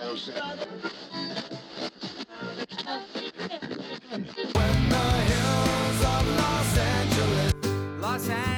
Los Angeles,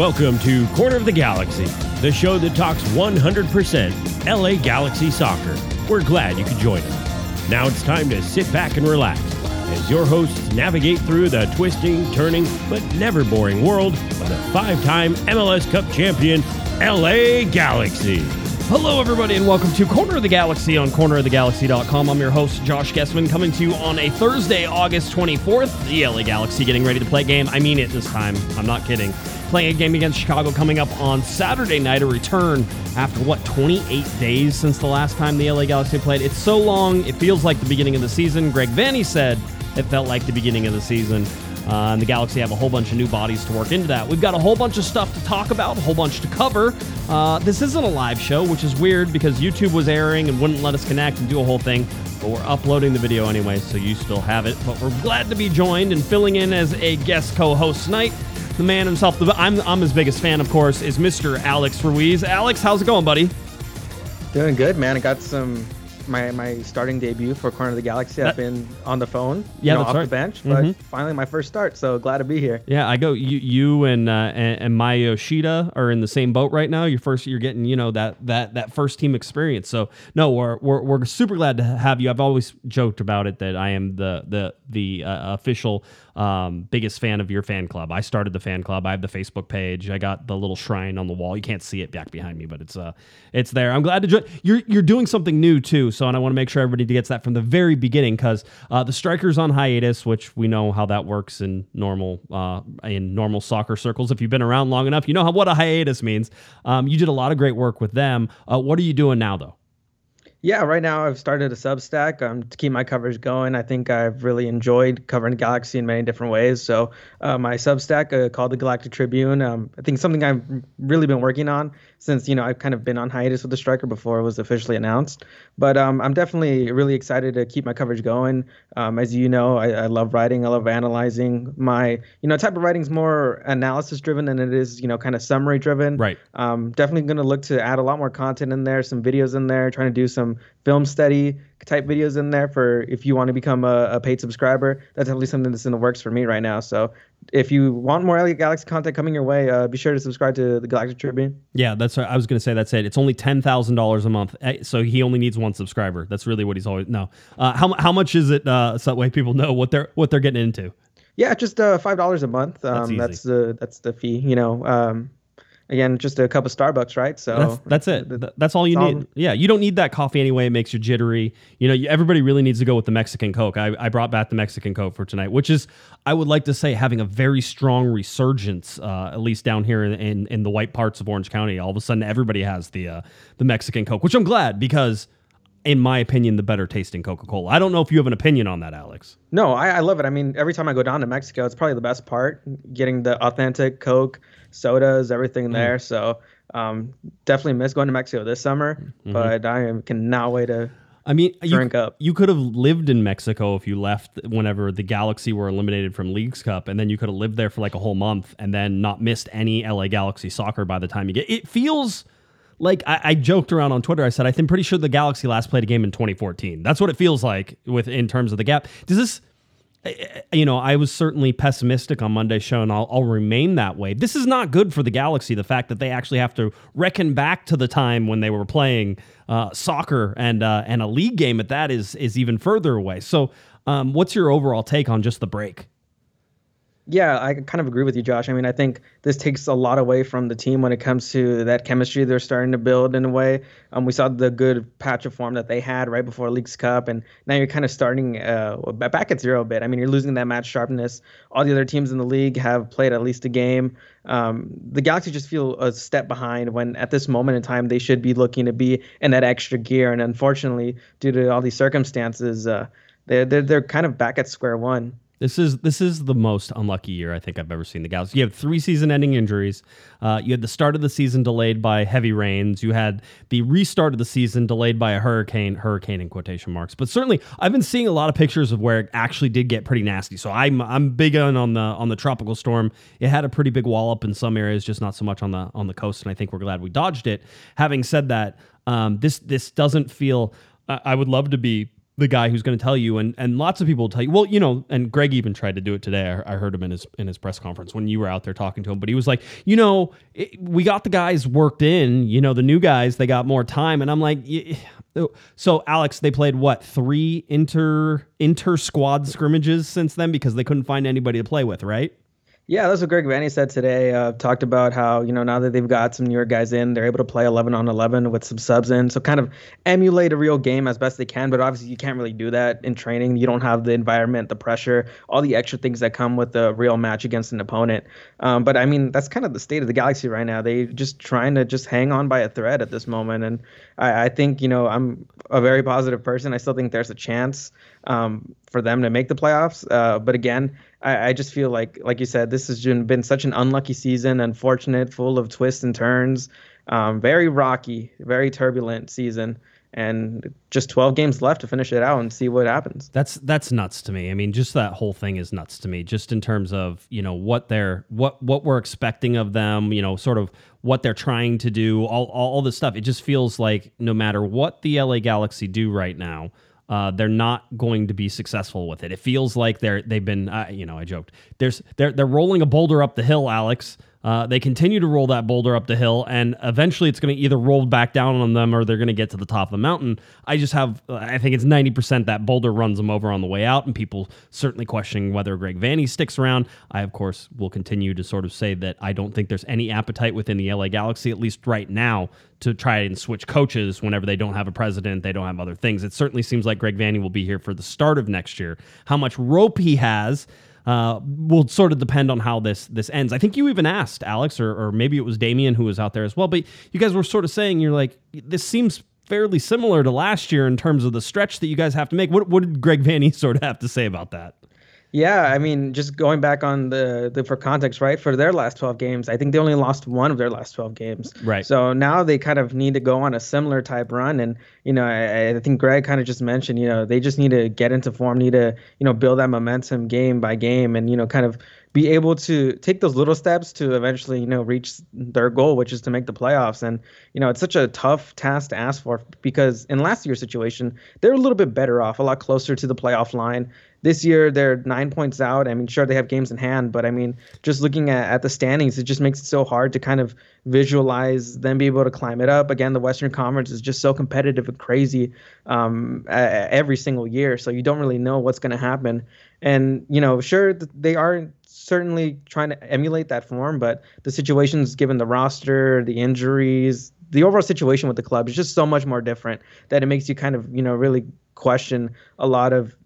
Welcome to Corner of the Galaxy, the show that talks 100% LA Galaxy soccer. We're glad you could join us. Now it's time to sit back and relax as your hosts navigate through the twisting, turning, but never boring world of the five time MLS Cup champion, LA Galaxy. Hello, everybody, and welcome to Corner of the Galaxy on cornerofthegalaxy.com. I'm your host, Josh Guesman, coming to you on a Thursday, August 24th. The LA Galaxy getting ready to play a game. I mean it this time. I'm not kidding. Playing a game against Chicago coming up on Saturday night, a return after what, 28 days since the last time the LA Galaxy played? It's so long, it feels like the beginning of the season. Greg Vanney said it felt like the beginning of the season. Uh, and the Galaxy have a whole bunch of new bodies to work into that. We've got a whole bunch of stuff to talk about, a whole bunch to cover. Uh, this isn't a live show, which is weird because YouTube was airing and wouldn't let us connect and do a whole thing. But we're uploading the video anyway, so you still have it. But we're glad to be joined and filling in as a guest co-host tonight. The man himself, the, I'm, I'm his biggest fan, of course, is Mr. Alex Ruiz. Alex, how's it going, buddy? Doing good, man. I got some my my starting debut for Corner of the Galaxy. I've been on the phone, Yeah, you know, off right. the bench, but Mhm. finally my first start. So glad to be here. Yeah, I go. You, you and uh, and, and Maya Yoshida are in the same boat right now. You're first. You're getting you know that that that first team experience. So no, we're we're, we're super glad to have you. I've always joked about it that I am the the the uh, official um, biggest fan of your fan club. I started the fan club. I have the Facebook page. I got the little shrine on the wall. You can't see it back behind me, but it's uh it's there. I'm glad to join. You're you're doing something new too. So and I want to make sure everybody gets that from the very beginning because uh, the strikers on hiatus, which we know how that works in normal uh, in normal soccer circles. If you've been around long enough, you know how what a hiatus means. Um, you did a lot of great work with them. Uh, what are you doing now though? Yeah, right now I've started a Substack um, to keep my coverage going. I think I've really enjoyed covering Galaxy in many different ways. So uh, my Substack uh, called the Galactic Tribune. Um, I think something I've really been working on since you know I've kind of been on hiatus with the striker before it was officially announced. But um, I'm definitely really excited to keep my coverage going. Um, as you know, I, I love writing. I love analyzing. My you know type of writing is more analysis driven than it is you know kind of summary driven. Right. Um, definitely going to look to add a lot more content in there, some videos in there, trying to do some film study type videos in there for if you want to become a, a paid subscriber. That's definitely something that's in the works for me right now. So if you want more LA Galaxy content coming your way, uh, be sure to subscribe to the Galactic Tribune. Yeah, that's right. I was going to say that's it. It's only ten thousand dollars a month, Eh, so he only needs one subscriber. That's really what he's always no. Uh, how how much is it? Uh, so that way people know what they're what they're getting into. Yeah, just uh, five dollars a month. Um, easy. that's the that's the fee. You know, um, again, just a cup of Starbucks, right? So That's, that's it. th- Th- That's all you all- need. Yeah, you don't need that coffee anyway. It makes you jittery. You know, you, everybody really needs to go with the Mexican Coke. I, I brought back the Mexican Coke for tonight, which is, I would like to say, having a very strong resurgence, uh, at least down here in, in in the white parts of Orange County. All of a sudden, everybody has the uh, the Mexican Coke, which I'm glad because, in my opinion, the better tasting Coca Cola. I don't know if you have an opinion on that, Alex. No, I, I love it. I mean, every time I go down to Mexico, it's probably the best part. Getting the authentic Coke, sodas, everything there. So um, definitely miss going to Mexico this summer, but I cannot wait to. I mean, you, Drink up. you could have lived in Mexico if you left whenever the Galaxy were eliminated from Leagues Cup, and then you could have lived there for like a whole month and then not missed any LA Galaxy soccer by the time you get. It feels like I, I joked around on Twitter. I said I am pretty sure the Galaxy last played a game in 2014. That's what it feels like with in terms of the gap. Does this? you know, I was certainly pessimistic on Monday's show, and I'll, I'll remain that way. This is not good for the Galaxy. The fact that they actually have to reckon back to the time when they were playing uh, soccer and uh, and a league game at that is is even further away. So Um, what's your overall take on just the break? Yeah, I kind of agree with you, Josh. I mean, I think this takes a lot away from the team when it comes to that chemistry they're starting to build in a way. Um, we saw the good patch of form that they had right before Leagues Cup, and now you're kind of starting uh, back at zero a bit. I mean, you're losing that match sharpness. All the other teams in the league have played at least a game. Um, the Galaxy just feel a step behind when at this moment in time they should be looking to be in that extra gear, and unfortunately, due to all these circumstances, uh, they're, they're they're kind of back at square one. This is this is the most unlucky year I think I've ever seen the Galaxy. You have three season-ending injuries. Uh, you had the start of the season delayed by heavy rains. You had the restart of the season delayed by a hurricane, hurricane in quotation marks. But certainly, I've been seeing a lot of pictures of where it actually did get pretty nasty. So I'm I'm big on on the on the tropical storm. It had a pretty big wall up in some areas, just not so much on the on the coast. And I think we're glad we dodged it. Having said that, um, this this doesn't feel. I would love to be the guy who's going to tell you, and and lots of people tell you. Well, you know, and Greg even tried to do it today. I, I heard him in his in his press conference when you were out there talking to him, but he was like, you know, it, we got the guys worked in. You know, the new guys they got more time, and I'm like. So Alex, they played what three inter inter squad scrimmages since then because they couldn't find anybody to play with, right? Yeah, that's what Greg Vanney said today. Uh, talked about how you know now that they've got some newer guys in, they're able to play 11 on 11 with some subs in, so kind of emulate a real game as best they can. But obviously, you can't really do that in training. You don't have the environment, the pressure, all the extra things that come with a real match against an opponent. Um, but I mean, that's kind of the state of the Galaxy right now. They just trying to just hang on by a thread at this moment, and I, I think you know I'm a very positive person. I still think there's a chance um, for them to make the playoffs. Uh, but again, I, I, just feel like, like you said, this has been such an unlucky season, unfortunate, full of twists and turns, um, very rocky, very turbulent season. And just 12 games left to finish it out and see what happens. That's that's nuts to me. I mean, just that whole thing is nuts to me. Just in terms of you know what they're what what we're expecting of them. You know, sort of what they're trying to do. All all, all this stuff. It just feels like no matter what the LA Galaxy do right now, uh, they're not going to be successful with it. It feels like they're they've been uh, you know I joked there's they're they're rolling a boulder up the hill, Alex, uh, they continue to roll that boulder up the hill, and eventually it's going to either roll back down on them or they're going to get to the top of the mountain. I just have, I think it's 90% that boulder runs them over on the way out, and people certainly questioning whether Greg Vanney sticks around. I, of course, will continue to sort of say that I don't think there's any appetite within the LA Galaxy, at least right now, to try and switch coaches whenever they don't have a president, they don't have other things. It certainly seems like Greg Vanney will be here for the start of next year. How much rope he has uh, will sort of depend on how this this ends. I think you even asked Alex, or, or maybe it was Damien who was out there as well. But you guys were sort of saying you're like, this seems fairly similar to last year in terms of the stretch that you guys have to make. What what did Greg Vanney sort of have to say about that? Yeah, I mean, just going back on the, the for context, right? For their last 12 games, I think they only lost one of their last 12 games. Right. So now they kind of need to go on a similar type run. And, you know, I, I think Greg kind of just mentioned, you know, they just need to get into form, need to, you know, build that momentum game by game and, you know, kind of be able to take those little steps to eventually, you know, reach their goal, which is to make the playoffs. And, you know, it's such a tough task to ask for because in last year's situation, they're a little bit better off, a lot closer to the playoff line. This year, they're nine points out. I mean, sure, they have games in hand, but I mean, just looking at, at the standings, it just makes it so hard to kind of visualize them be able to climb it up. Again, the Western Conference is just so competitive and crazy um, every single year. So you don't really know what's going to happen. And, you know, sure, they are certainly trying to emulate that form, but the situations given the roster, the injuries, the overall situation with the club is just so much more different that it makes you kind of, you know, really question a lot of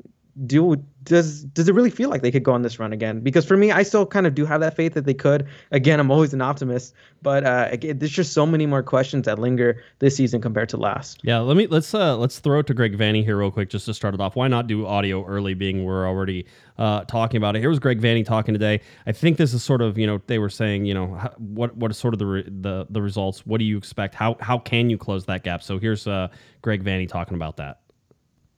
do does does it really feel like they could go on this run again? Because for me, I still kind of do have that faith that they could. Again, I'm always an optimist, but uh, again, there's just so many more questions that linger this season compared to last. Yeah, let me let's uh, let's throw it to Greg Vanney here real quick just to start it off. Why not do audio early, being we're already uh, talking about it? Here was Greg Vanney talking today. I think this is sort of you know they were saying you know what what is sort of the re- the the results? What do you expect? How how can you close that gap? So here's uh, Greg Vanney talking about that.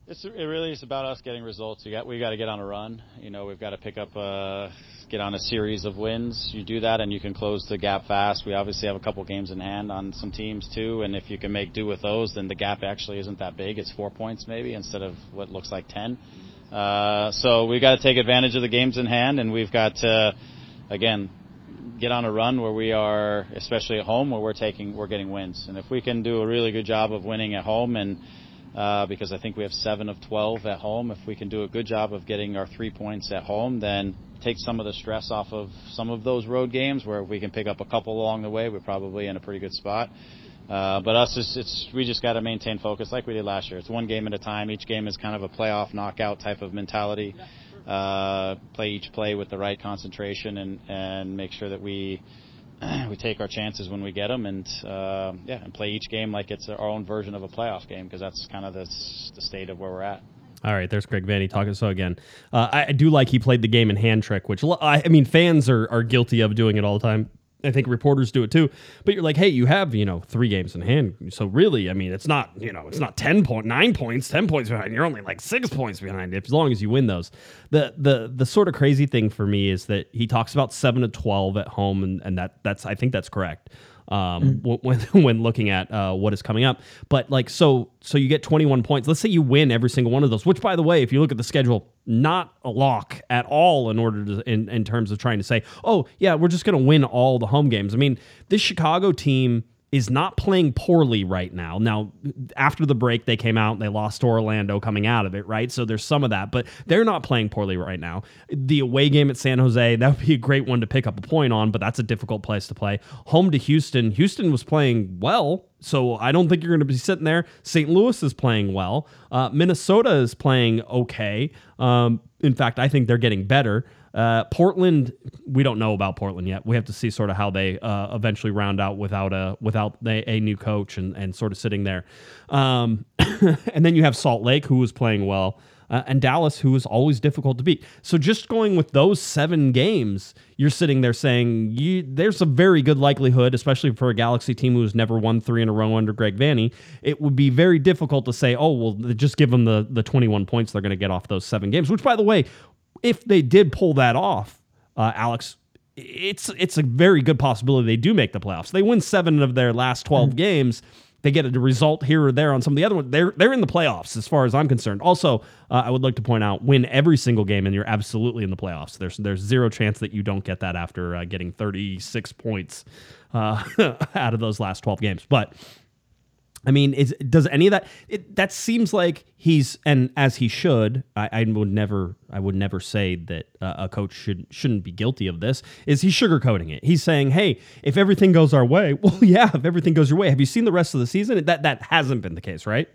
It's, it really is about us getting results. We got we got to get on a run. You know, we've got to pick up, uh, get on a series of wins. You do that, and you can close the gap fast. We obviously have a couple games in hand on some teams too, and if you can make do with those, then the gap actually isn't that big. It's four points maybe instead of what looks like ten. Uh, so we got to take advantage of the games in hand, and we've got to, again, get on a run where we are, especially at home, where we're taking we're getting wins. And if we can do a really good job of winning at home and because I think we have seven of 12 at home. If we can do a good job of getting our three points at home, then take some of the stress off of some of those road games where if we can pick up a couple along the way, we're probably in a pretty good spot. Uh, but us, it's, it's we just got to maintain focus like we did last year. It's one game at a time. Each game is kind of a playoff knockout type of mentality. Uh, play each play with the right concentration and and make sure that we we take our chances when we get them, and uh, yeah, and play each game like it's our own version of a playoff game because that's kind of the, the state of where we're at. All right, there's Greg Vanney talking. So again, uh, I, do like he played the game in hand trick, which I, I mean fans are are guilty of doing it all the time. I think reporters do it too. But you're like, hey, you have you know three games in hand, so really, I mean, it's not you know it's not ten point nine points, ten points behind. You're only like six points behind as long as you win those. The the the sort of crazy thing for me is that he talks about seven to twelve at home, and and that that's I think that's correct um, mm. when when looking at uh, what is coming up. But like so so you get 21 points. Let's say you win every single one of those. Which by the way, if you look at the schedule, not a lock at all in order to in in terms of trying to say, oh yeah, we're just going to win all the home games. I mean, this Chicago team is not playing poorly right now. Now, after the break, they came out and they lost to Orlando coming out of it, right? So there's some of that, but they're not playing poorly right now. The away game at San Jose, that would be a great one to pick up a point on, but that's a difficult place to play. Home to Houston, Houston was playing well. So I don't think you're going to be sitting there. St. Louis is playing well. Uh, Minnesota is playing okay. Um, in fact, I think they're getting better. Uh, Portland, we don't know about Portland yet. We have to see sort of how they uh, eventually round out without a without a, a, new coach and, and sort of sitting there. Um, and then you have Salt Lake, who was playing well, uh, and Dallas, who is always difficult to beat. So just going with those seven games, you're sitting there saying you, there's a very good likelihood, especially for a Galaxy team who has never won three in a row under Greg Vanney, it would be very difficult to say, oh well, just give them the the 21 points they're going to get off those seven games. Which, by the way, if they did pull that off, uh, Alex, it's it's a very good possibility they do make the playoffs. They win seven of their last 12 mm games. They get a result here or there on some of the other ones. They're they're in the playoffs as far as I'm concerned. Also, uh, I would like to point out, win every single game and you're absolutely in the playoffs. There's there's zero chance that you don't get that after uh, getting 36 points uh, out of those last 12 games. But I mean, is does any of that? It, that seems like he's and as he should. I, I would never, I would never say that uh, a coach should shouldn't be guilty of this. Is he sugarcoating it? He's saying, "Hey, if everything goes our way, well, yeah, if everything goes your way. Have you seen the rest of the season? That that hasn't been the case, right?"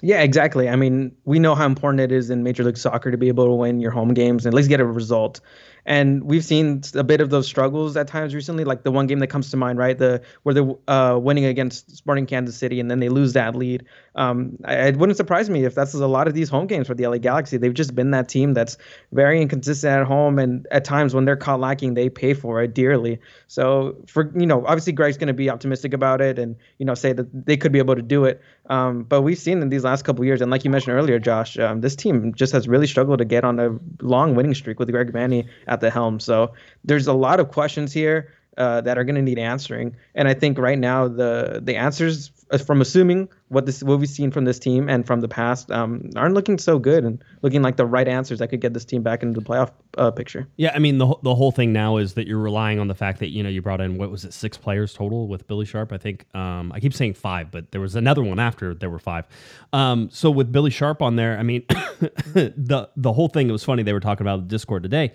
Yeah, exactly. I mean, we know how important it is in Major League Soccer to be able to win your home games and at least get a result. And we've seen a bit of those struggles at times recently, like the one game that comes to mind, right? The where they're uh, winning against Sporting Kansas City and then they lose that lead. Um, it wouldn't surprise me if that's a lot of these home games for the LA Galaxy. They've just been that team that's very inconsistent at home, and at times when they're caught lacking, they pay for it dearly. So for you know, obviously Greg's going to be optimistic about it, and you know, say that they could be able to do it. Um, but we've seen in these last couple years, and like you mentioned earlier, Josh, um, this team just has really struggled to get on a long winning streak with Greg Vanney at the helm. So there's a lot of questions here uh, that are going to need answering. And I think right now the the answers from assuming what this what we've seen from this team and from the past um, aren't looking so good and looking like the right answers that could get this team back into the playoff uh, picture. Yeah, I mean the the whole thing now is that you're relying on the fact that you know you brought in what was it six players total with Billy Sharp. I think um, I keep saying five, but there was another one after there were five. Um, so with Billy Sharp on there, I mean the the whole thing. It was funny they were talking about the Discord today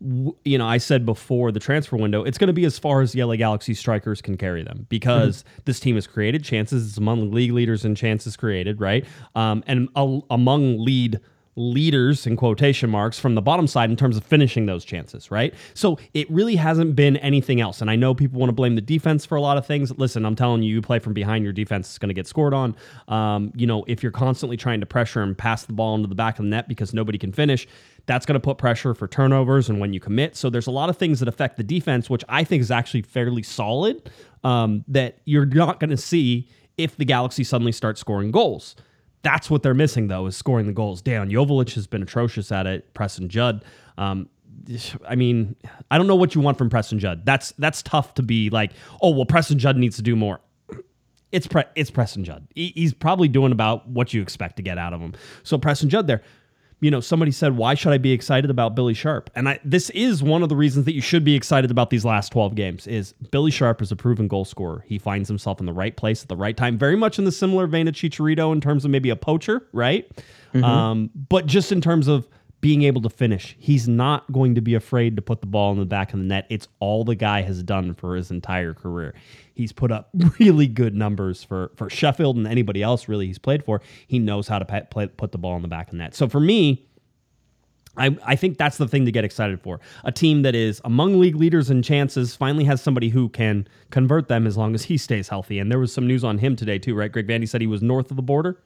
you know, I said before the transfer window, it's going to be as far as the LA Galaxy strikers can carry them because mm-hmm. this team has created chances. It's among league leaders in chances created, right? Um, and a- among lead leaders in quotation marks from the bottom side in terms of finishing those chances, right? So it really hasn't been anything else. And I know people want to blame the defense for a lot of things. Listen, I'm telling you, you play from behind, your defense is going to get scored on. Um, you know, if you're constantly trying to pressure and pass the ball into the back of the net because nobody can finish, that's going to put pressure for turnovers and when you commit. So there's a lot of things that affect the defense, which I think is actually fairly solid. Um, that you're not going to see if the Galaxy suddenly starts scoring goals. That's what they're missing, though, is scoring the goals. Dan Joveljic has been atrocious at it. Preston Judd. Um, I mean, I don't know what you want from Preston Judd. That's that's tough to be like, oh well, Preston Judd needs to do more. It's pre- it's Preston Judd. He, he's probably doing about what you expect to get out of him. So Preston Judd there. You know, somebody said, "Why should I be excited about Billy Sharp?" And I, this is one of the reasons that you should be excited about these last 12 games. Is Billy Sharp is a proven goal scorer. He finds himself in the right place at the right time, very much in the similar vein of Chicharito in terms of maybe a poacher, right? Mm-hmm. Um, but just in terms of being able to finish. He's not going to be afraid to put the ball in the back of the net. It's all the guy has done for his entire career. He's put up really good numbers for for Sheffield and anybody else really he's played for. He knows how to play, put the ball in the back of the net. So for me, I, I think that's the thing to get excited for. A team that is among league leaders in chances finally has somebody who can convert them as long as he stays healthy. And there was some news on him today too, right? Greg Vanney said he was north of the border.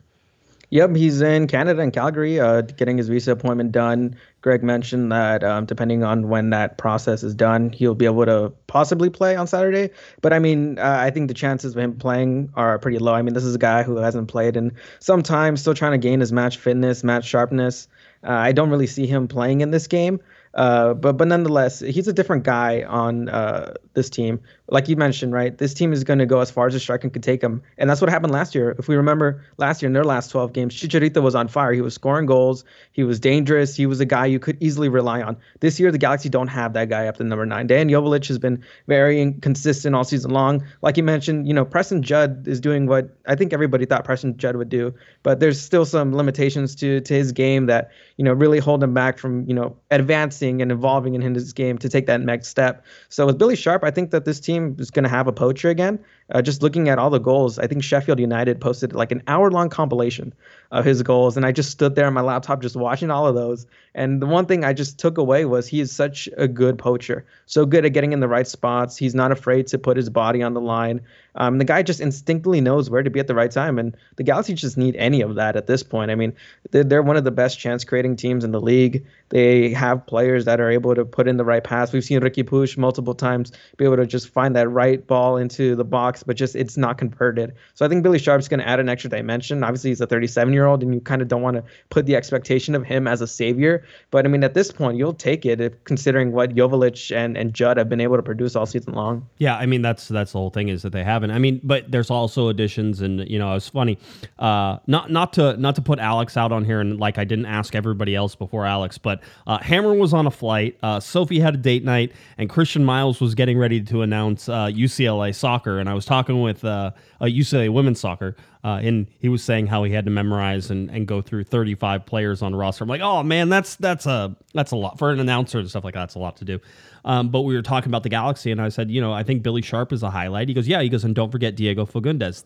Yep, he's in Canada and Calgary, uh, getting his visa appointment done. Greg mentioned that um, depending on when that process is done, he'll be able to possibly play on Saturday. But I mean, uh, I think the chances of him playing are pretty low. I mean, this is a guy who hasn't played in some time, still trying to gain his match fitness, match sharpness. Uh, I don't really see him playing in this game. Uh, but but nonetheless, he's a different guy on uh, this team. Like you mentioned, right? This team is going to go as far as the striker could take them, and that's what happened last year. If we remember last year in their last 12 games, Chicharito was on fire. He was scoring goals. He was dangerous. He was a guy you could easily rely on. This year, the Galaxy don't have that guy up to number nine. Dejan Joveljic has been very inconsistent all season long. Like you mentioned, you know, Preston Judd is doing what I think everybody thought Preston Judd would do, but there's still some limitations to to his game that you know really hold him back from you know advancing and evolving in his game to take that next step. So with Billy Sharp, I think that this team is going to have a poacher again. Uh, just looking at all the goals, I think Sheffield United posted like an hour long compilation of his goals, and I just stood there on my laptop just watching all of those. And the one thing I just took away was he is such a good poacher, so good at getting in the right spots. He's not afraid to put his body on the line. Um, the guy just instinctively knows where to be at the right time, and the Galaxy just need any of that at this point. I mean, they're, they're one of the best chance creating teams in the league. They have players that are able to put in the right pass. We've seen Riqui Puig multiple times be able to just find that right ball into the box, but just it's not converted. So I think Billy Sharp's going to add an extra dimension. Obviously, he's a 37 year old, and you kind of don't want to put the expectation of him as a savior. But I mean, at this point, you'll take it if, considering what Joveljic and, and Judd have been able to produce all season long. Yeah, I mean that's that's the whole thing is that they haven't. I mean, but there's also additions, and you know, it's funny. Uh, not not to not to put Alex out on here, and like I didn't ask everybody else before Alex, but uh, Hammer was on a flight. Uh, Sophie had a date night, and Christian Miles was getting ready to announce UCLA uh, soccer. And I was talking with uh, UCLA uh, women's soccer, uh, and he was saying how he had to memorize and, and go through 35 players on a roster. I'm like, oh man, that's that's a that's a lot for an announcer and stuff like that. That's a lot to do. Um, but we were talking about the Galaxy, and I said, you know, I think Billy Sharp is a highlight. He goes, yeah. He goes, and don't forget Diego Fagundez.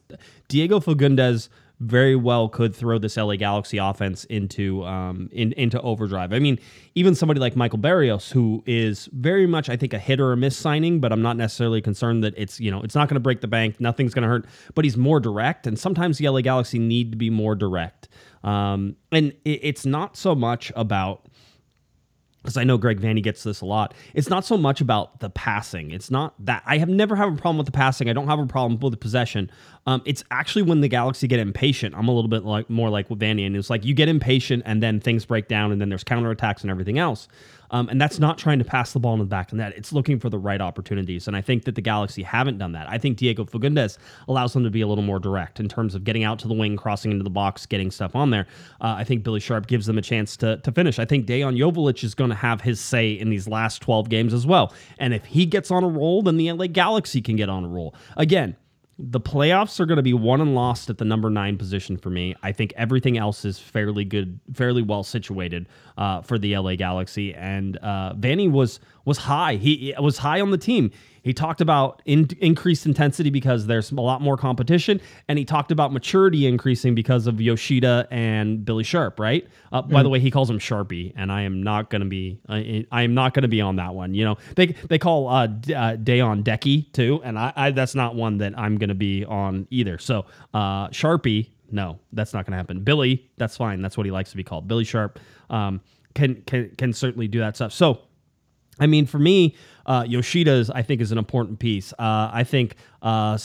Diego Fagundez very well could throw this LA Galaxy offense into um, in, into overdrive. I mean, even somebody like Michael Barrios, who is very much, I think, a hit or a miss signing, but I'm not necessarily concerned that it's you know it's not going to break the bank, nothing's going to hurt. But he's more direct, and sometimes the LA Galaxy need to be more direct. Um, and it, it's not so much about because I know Greg Vanney gets this a lot. It's not so much about the passing. It's not that I have never had a problem with the passing. I don't have a problem with the possession. Um, it's actually when the Galaxy get impatient. I'm a little bit like more like with Vanney, and it's like you get impatient, and then things break down, and then there's counterattacks and everything else. Um, and that's not trying to pass the ball in the back of the net. It's looking for the right opportunities. And I think that the Galaxy haven't done that. I think Diego Fagundez allows them to be a little more direct in terms of getting out to the wing, crossing into the box, getting stuff on there. Uh, I think Billy Sharp gives them a chance to, to finish. I think Dejan Joveljic is going to have his say in these last 12 games as well. And if he gets on a roll, then the LA Galaxy can get on a roll. Again, the playoffs are going to be won and lost at the number nine position for me. I think everything else is fairly good, fairly well situated uh, for the LA Galaxy. And uh, Vanney was was high. He was high on the team. He talked about in, increased intensity because there's a lot more competition, and he talked about maturity increasing because of Yoshida and Billy Sharp. Right. Uh, mm. By the mm. way, he calls him Sharpie, and I am not going to be. I, I, am not to be on that one. You know, they they call uh, D- uh Dayon Decky too, and I, I that's not one that I'm going to be on either. So uh, Sharpie, no, that's not going to happen. Billy, that's fine. That's what he likes to be called. Billy Sharp um, can can can certainly do that stuff. So I mean, for me, uh, Yoshida's I think is an important piece. Uh, I think uh,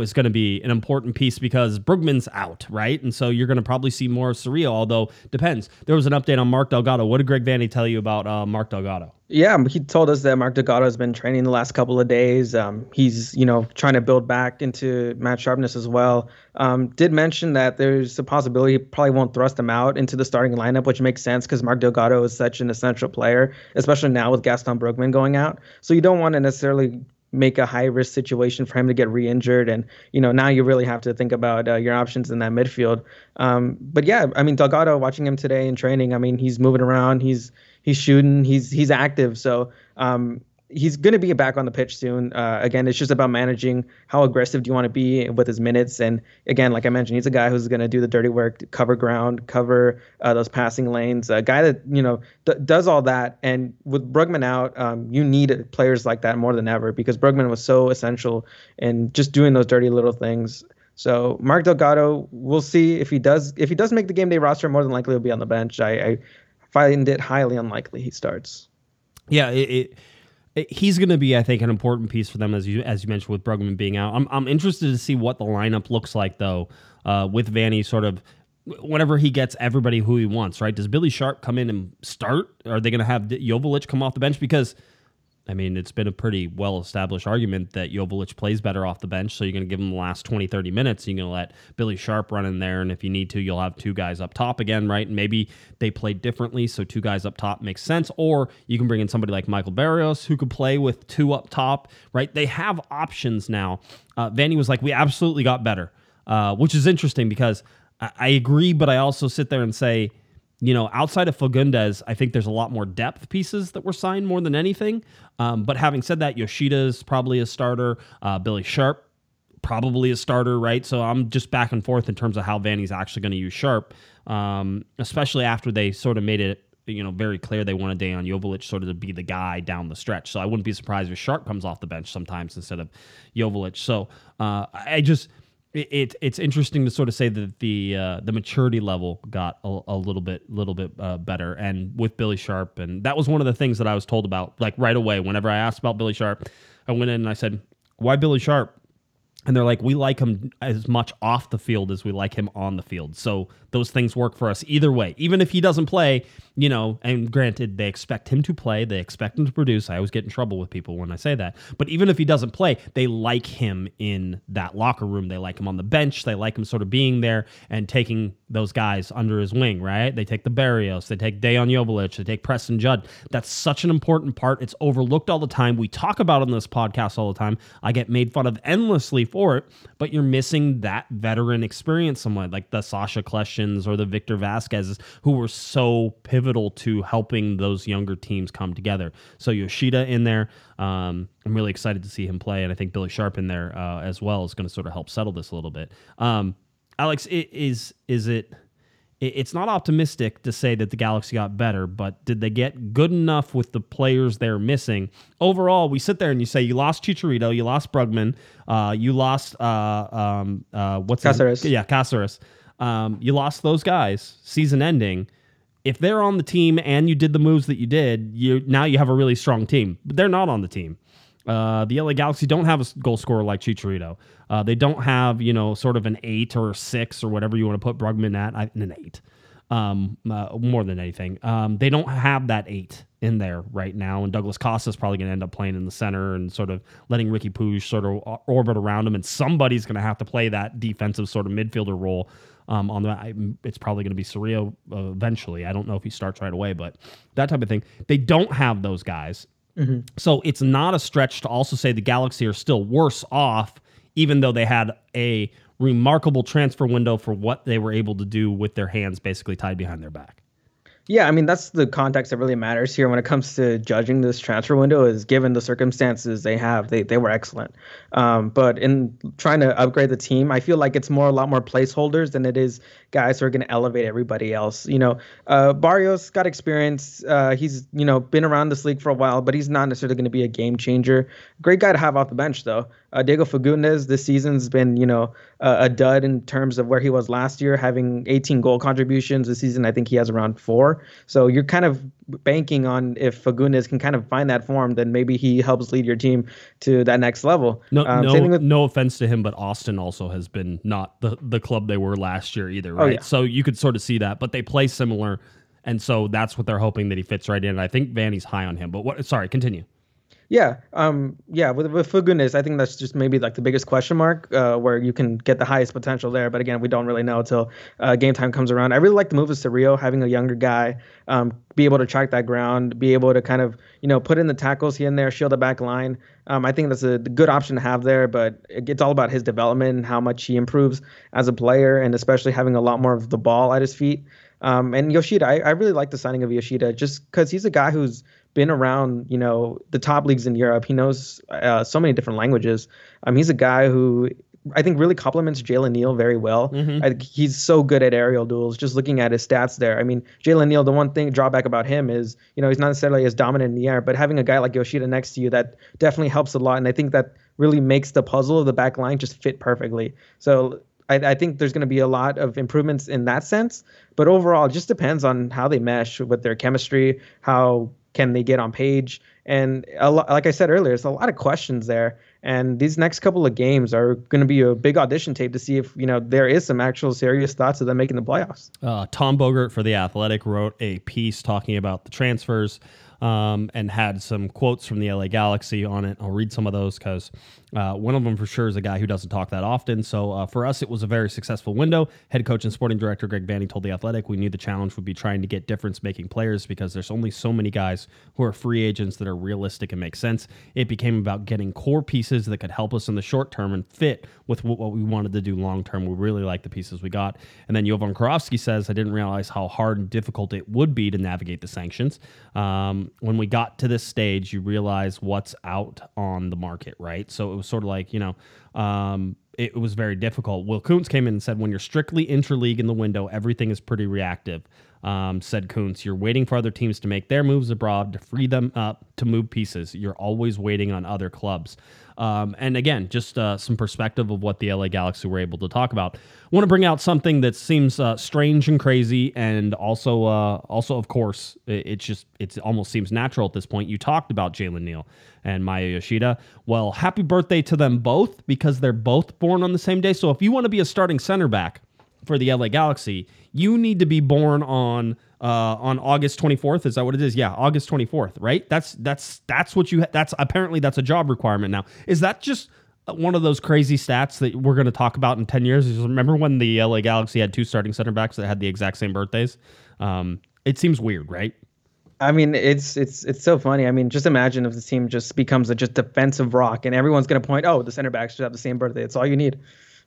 is going to be an important piece because Brugman's out, right? And so you're going to probably see more of. Although depends. There was an update on Mark Delgado. What did Greg Vanney tell you about uh, Mark Delgado? Yeah, he told us that Mark Delgado has been training the last couple of days. Um, he's, you know, trying to build back into match sharpness as well. Um, did mention that there's a possibility he probably won't thrust him out into the starting lineup, which makes sense because Mark Delgado is such an essential player, especially now with Gaston Brugman going out. So you don't want to necessarily make a high risk situation for him to get re-injured and you know now you really have to think about uh, your options in that midfield um, but yeah i mean delgado watching him today in training i mean he's moving around he's he's shooting, he's he's active. So um, he's going to be back on the pitch soon. Uh, again, it's just about managing how aggressive do you want to be with his minutes. And again, like I mentioned, he's a guy who's going to do the dirty work, cover ground, cover uh, those passing lanes. A guy that you know d- does all that. And with Brugman out, um, you need players like that more than ever because Brugman was so essential in just doing those dirty little things. So Mark Delgado, we'll see if he does. If he does make the game day roster, more than likely he'll be on the bench. I, I find it highly unlikely he starts. Yeah, it, it, it he's going to be, I think, an important piece for them as you as you mentioned with Brugman being out. I'm I'm interested to see what the lineup looks like though, uh, with Vanney sort of. Whenever he gets everybody who he wants, right? Does Billy Sharp come in and start? Are they going to have Joveljic come off the bench? Because I mean, it's been a pretty well established argument that Joveljic plays better off the bench. So you're going to give him the last 20, 30 minutes. You're going to let Billy Sharp run in there. And if you need to, you'll have two guys up top again, right? And maybe they play differently. So two guys up top makes sense. Or you can bring in somebody like Michael Barrios who could play with two up top, right? They have options now. Uh, Vanney was like, we absolutely got better, uh, which is interesting because I, I agree, but I also sit there and say, you know, outside of Fagundez, I think there's a lot more depth pieces that were signed more than anything. Um, but having said that, Yoshida's probably a starter. Uh, Billy Sharp probably a starter, right? So I'm just back and forth in terms of how Vanney's actually going to use Sharp, um, especially after they sort of made it you know very clear they wanted Dejan Joveljic sort of to be the guy down the stretch. So I wouldn't be surprised if Sharp comes off the bench sometimes instead of Joveljic. So uh, I just it, it's interesting to sort of say that the uh, the maturity level got a, a little bit little bit uh, better, and with Billy Sharp, and that was one of the things that I was told about like right away. Whenever I asked about Billy Sharp, I went in and I said, "Why Billy Sharp?" And they're like, "We like him as much off the field as we like him on the field." So those things work for us either way. Even if he doesn't play, you know, and granted, they expect him to play, they expect him to produce. I always get in trouble with people when I say that. But even if he doesn't play, they like him in that locker room. They like him on the bench. They like him sort of being there and taking those guys under his wing, right? They take the Barrios, they take Dejan Joveljic, they take Preston Judd. That's such an important part. It's overlooked all the time. We talk about on this podcast all the time. I get made fun of endlessly for it, but you're missing that veteran experience somewhat, like the Sacha Kljestans or the Victor Vasquez's, who were so pivotal to helping those younger teams come together. So Yoshida in there, um, I'm really excited to see him play, and I think Billy Sharp in there uh, as well is going to sort of help settle this a little bit. Um, Alex, is is it? It's not optimistic to say that the Galaxy got better, but did they get good enough with the players they're missing? Overall, we sit there and you say you lost Chicharito, you lost Brugman, uh, you lost uh, um, uh, what's Cáceres. His, yeah, Cáceres. Um, you lost those guys, season ending. If they're on the team and you did the moves that you did, you now you have a really strong team. But they're not on the team. Uh, the LA Galaxy don't have a goal scorer like Chicharito. Uh, they don't have you know sort of an eight or six or whatever you want to put Brugman at. I, an eight, um, uh, more than anything. Um, they don't have that eight in there right now, and Douglas Costa is probably going to end up playing in the center and sort of letting Riqui Puig sort of orbit around him, and somebody's going to have to play that defensive sort of midfielder role um, on the. I, it's probably going to be Cerrillo uh, eventually. I don't know if he starts right away, but that type of thing. They don't have those guys. Mm-hmm. So it's not a stretch to also say the Galaxy are still worse off, even though they had a remarkable transfer window for what they were able to do with their hands basically tied behind their back. Yeah, I mean that's the context that really matters here when it comes to judging this transfer window. Is given the circumstances they have, they they were excellent. Um, but in trying to upgrade the team, I feel like it's more a lot more placeholders than it is guys who are going to elevate everybody else. You know, uh, Barrios got experience. Uh, he's you know been around this league for a while, but he's not necessarily going to be a game changer. Great guy to have off the bench though. Uh, Diego Fagundez this season's been you know a dud in terms of where he was last year, having 18 goal contributions this season. I think he has around four. So you're kind of banking on if Fagundez can kind of find that form, then maybe he helps lead your team to that next level. No, um, no, with, no offense to him, but Austin also has been not the the club they were last year either, oh, right? Oh, yeah. So you could sort of see that, but they play similar. And so that's what they're hoping that he fits right in. I think Vanney's high on him. But what? Sorry, continue. Yeah, um, yeah. With with I think that's just maybe like the biggest question mark, uh, where you can get the highest potential there. But again, we don't really know until uh, game time comes around. I really like the move of Cerrillo, having a younger guy, um, be able to track that ground, be able to kind of you know put in the tackles here and there, shield the back line. Um, I think that's a good option to have there. But it's all about his development and how much he improves as a player, and especially having a lot more of the ball at his feet. Um, and Yoshida, I, I really like the signing of Yoshida just because he's a guy who's been around, you know, the top leagues in Europe. He knows uh, so many different languages. Um, he's a guy who I think really complements Jalen Neal very well. Mm-hmm. I, he's so good at aerial duels. Just looking at his stats there, I mean, Jalen Neal. The one thing drawback about him is, you know, he's not necessarily as dominant in the air, but having a guy like Yoshida next to you that definitely helps a lot. And I think that really makes the puzzle of the back line just fit perfectly. So I, I think there's going to be a lot of improvements in that sense. But overall, it just depends on how they mesh with their chemistry, how can they get on page? And lot, like I said earlier, there's a lot of questions there. And these next couple of games are going to be a big audition tape to see if you know there is some actual serious thoughts of them making the playoffs. Uh, Tom Bogert for the Athletic wrote a piece talking about the transfers um, and had some quotes from the LA Galaxy on it. I'll read some of those because uh, one of them for sure is a guy who doesn't talk that often. So uh, for us, it was a very successful window. Head coach and sporting director Greg Vanney told the Athletic we knew the challenge would be trying to get difference-making players because there's only so many guys who are free agents that are realistic and make sense. It became about getting core pieces that could help us in the short term and fit with what we wanted to do long term. We really like the pieces we got. And then Jovan Kirovski says, I didn't realize how hard and difficult it would be to navigate the sanctions. Um, when we got to this stage, you realize what's out on the market, right? So it was sort of like, you know, um, it was very difficult. Will Kuntz came in and said, when you're strictly interleague in the window, everything is pretty reactive. Um, said Kuntz, you're waiting for other teams to make their moves abroad to free them up to move pieces. You're always waiting on other clubs. Um, and again, just uh, some perspective of what the LA Galaxy were able to talk about. I want to bring out something that seems uh, strange and crazy, and also, uh, also of course, it, it's just it almost seems natural at this point. You talked about Jalen Neal and Maya Yoshida. Well, happy birthday to them both because they're both born on the same day. So if you want to be a starting center back for the LA Galaxy, you need to be born on uh, on August 24th. Is that what it is? Yeah, August 24th, right? That's that's that's what you. Ha- that's apparently that's a job requirement now. Is that just one of those crazy stats that we're going to talk about in 10 years? Remember when the LA Galaxy had two starting center backs that had the exact same birthdays? Um, it seems weird, right? I mean, it's it's it's so funny. I mean, just imagine if the team just becomes a just defensive rock, and everyone's going to point, oh, the center backs should have the same birthday. It's all you need.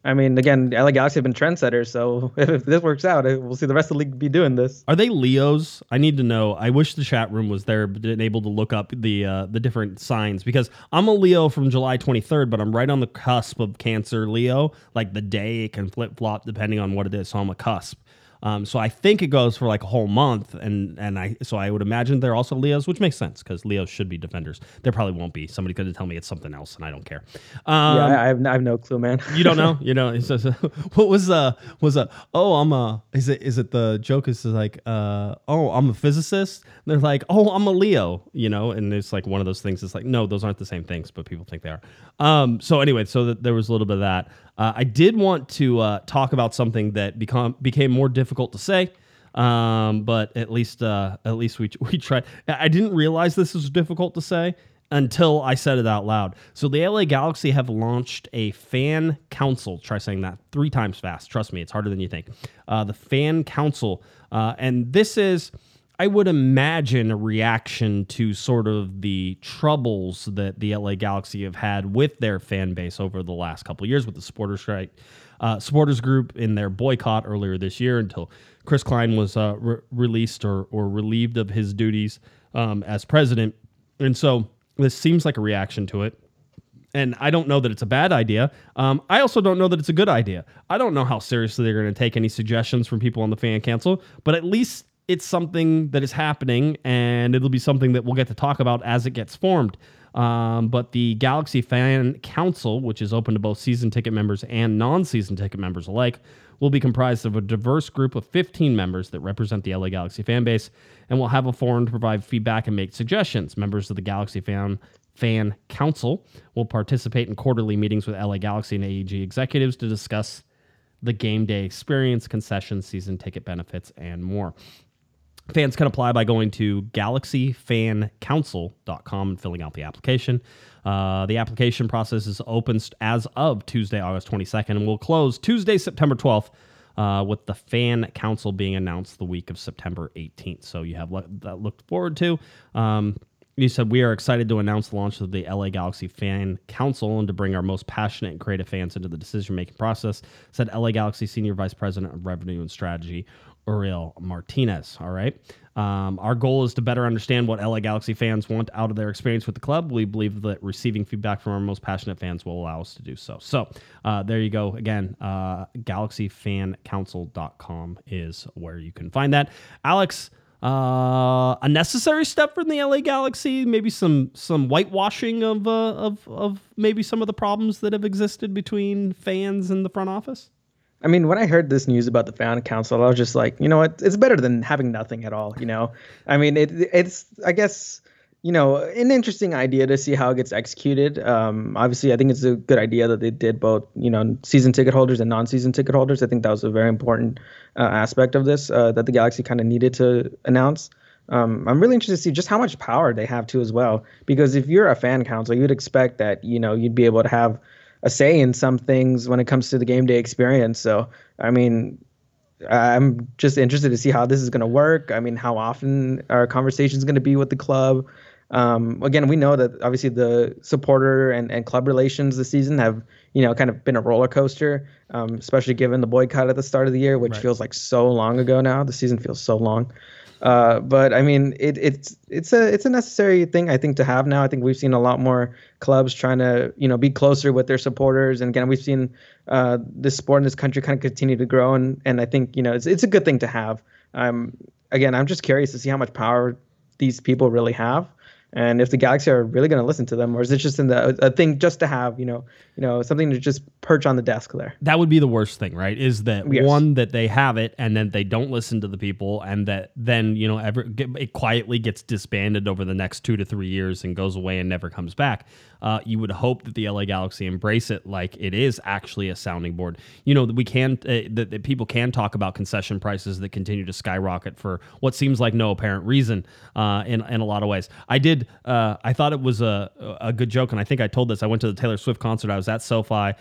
I mean, again, LA Galaxy have been trendsetters, so if this works out, we'll see the rest of the league be doing this. Are they Leos? I need to know. I wish the chat room was there, and able to look up the uh, the different signs because I'm a Leo from July 23rd, but I'm right on the cusp of Cancer Leo. Like the day it can flip flop depending on what it is, so I'm a cusp. Um, so I think it goes for like a whole month, and and I so I would imagine they're also Leos, which makes sense because Leos should be defenders. There probably won't be. Somebody could tell me it's something else, and I don't care. Um, yeah, I have, I have no clue, man. you don't know? You know? what was uh was a oh I'm a is it is it the joke is like uh oh I'm a physicist? And they're like oh I'm a Leo, you know, and it's like one of those things. It's like no, those aren't the same things, but people think they are. Um, so anyway, so that there was a little bit of that. Uh, I did want to uh, talk about something that become became more difficult to say, um, but at least uh, at least we we tried. I didn't realize this was difficult to say until I said it out loud. So the LA Galaxy have launched a fan council. Try saying that three times fast. Trust me, it's harder than you think. Uh, the fan council, uh, and this is I would imagine a reaction to sort of the troubles that the LA Galaxy have had with their fan base over the last couple years with the supporters strike, uh, supporters group in their boycott earlier this year until Chris Klein was uh, re- released or, or relieved of his duties um, as president. And so this seems like a reaction to it. And I don't know that it's a bad idea. Um, I also don't know that it's a good idea. I don't know how seriously they're going to take any suggestions from people on the fan council, but at least it's something that is happening and it'll be something that we'll get to talk about as it gets formed. Um, but the Galaxy Fan Council, which is open to both season ticket members and non season ticket members alike, will be comprised of a diverse group of 15 members that represent the LA Galaxy fan base and will have a forum to provide feedback and make suggestions. Members of the Galaxy Fan Fan Council will participate in quarterly meetings with LA Galaxy and AEG executives to discuss the game day experience, concessions, season ticket benefits, and more. Fans can apply by going to galaxyfancouncil.com and filling out the application. Uh, the application process is open as of Tuesday, August 22nd, and will close Tuesday, September 12th, uh, with the fan council being announced the week of September 18th. So you have that looked forward to. Um, you said we are excited to announce the launch of the LA Galaxy Fan Council and to bring our most passionate and creative fans into the decision making process, said LA Galaxy Senior Vice President of Revenue and Strategy, Uriel Martinez. All right. Um, our goal is to better understand what LA Galaxy fans want out of their experience with the club. We believe that receiving feedback from our most passionate fans will allow us to do so. So uh, there you go. Again, uh, galaxyfancouncil.com is where you can find that. Alex, uh, a necessary step from the LA Galaxy, maybe some some whitewashing of, uh, of of maybe some of the problems that have existed between fans and the front office. I mean, when I heard this news about the fan council, I was just like, you know what? It's better than having nothing at all. You know, I mean, it it's I guess you know an interesting idea to see how it gets executed. Um, obviously, I think it's a good idea that they did both you know season ticket holders and non-season ticket holders. I think that was a very important uh, aspect of this uh, that the Galaxy kind of needed to announce. Um, I'm really interested to see just how much power they have too as well. Because if you're a fan council, you'd expect that you know you'd be able to have a say in some things when it comes to the game day experience. So, I mean, I'm just interested to see how this is going to work. I mean, how often our conversation is going to be with the club. Um, again, we know that obviously the supporter and, and club relations this season have, you know, kind of been a roller coaster, um, especially given the boycott at the start of the year, which right. feels like so long ago now. The season feels so long. Uh, but I mean, it, it's it's a it's a necessary thing I think to have now. I think we've seen a lot more clubs trying to you know be closer with their supporters, and again, we've seen uh, this sport in this country kind of continue to grow, and and I think you know it's it's a good thing to have. Um, again, I'm just curious to see how much power these people really have and if the Galaxy are really going to listen to them, or is it just in the a thing just to have, you know, you know, something to just perch on the desk there? That would be the worst thing, right? Is that yes. one that they have it and then they don't listen to the people, and that then you know, ever it quietly gets disbanded over the next two to three years and goes away and never comes back uh, you would hope that the LA Galaxy embrace it like it is actually a sounding board. You know, we can uh, that, that people can talk about concession prices that continue to skyrocket for what seems like no apparent reason uh, in in a lot of ways. I did. Uh, I thought it was a a good joke, and I think I told this. I went to the Taylor Swift concert. I was at SoFi. Uh,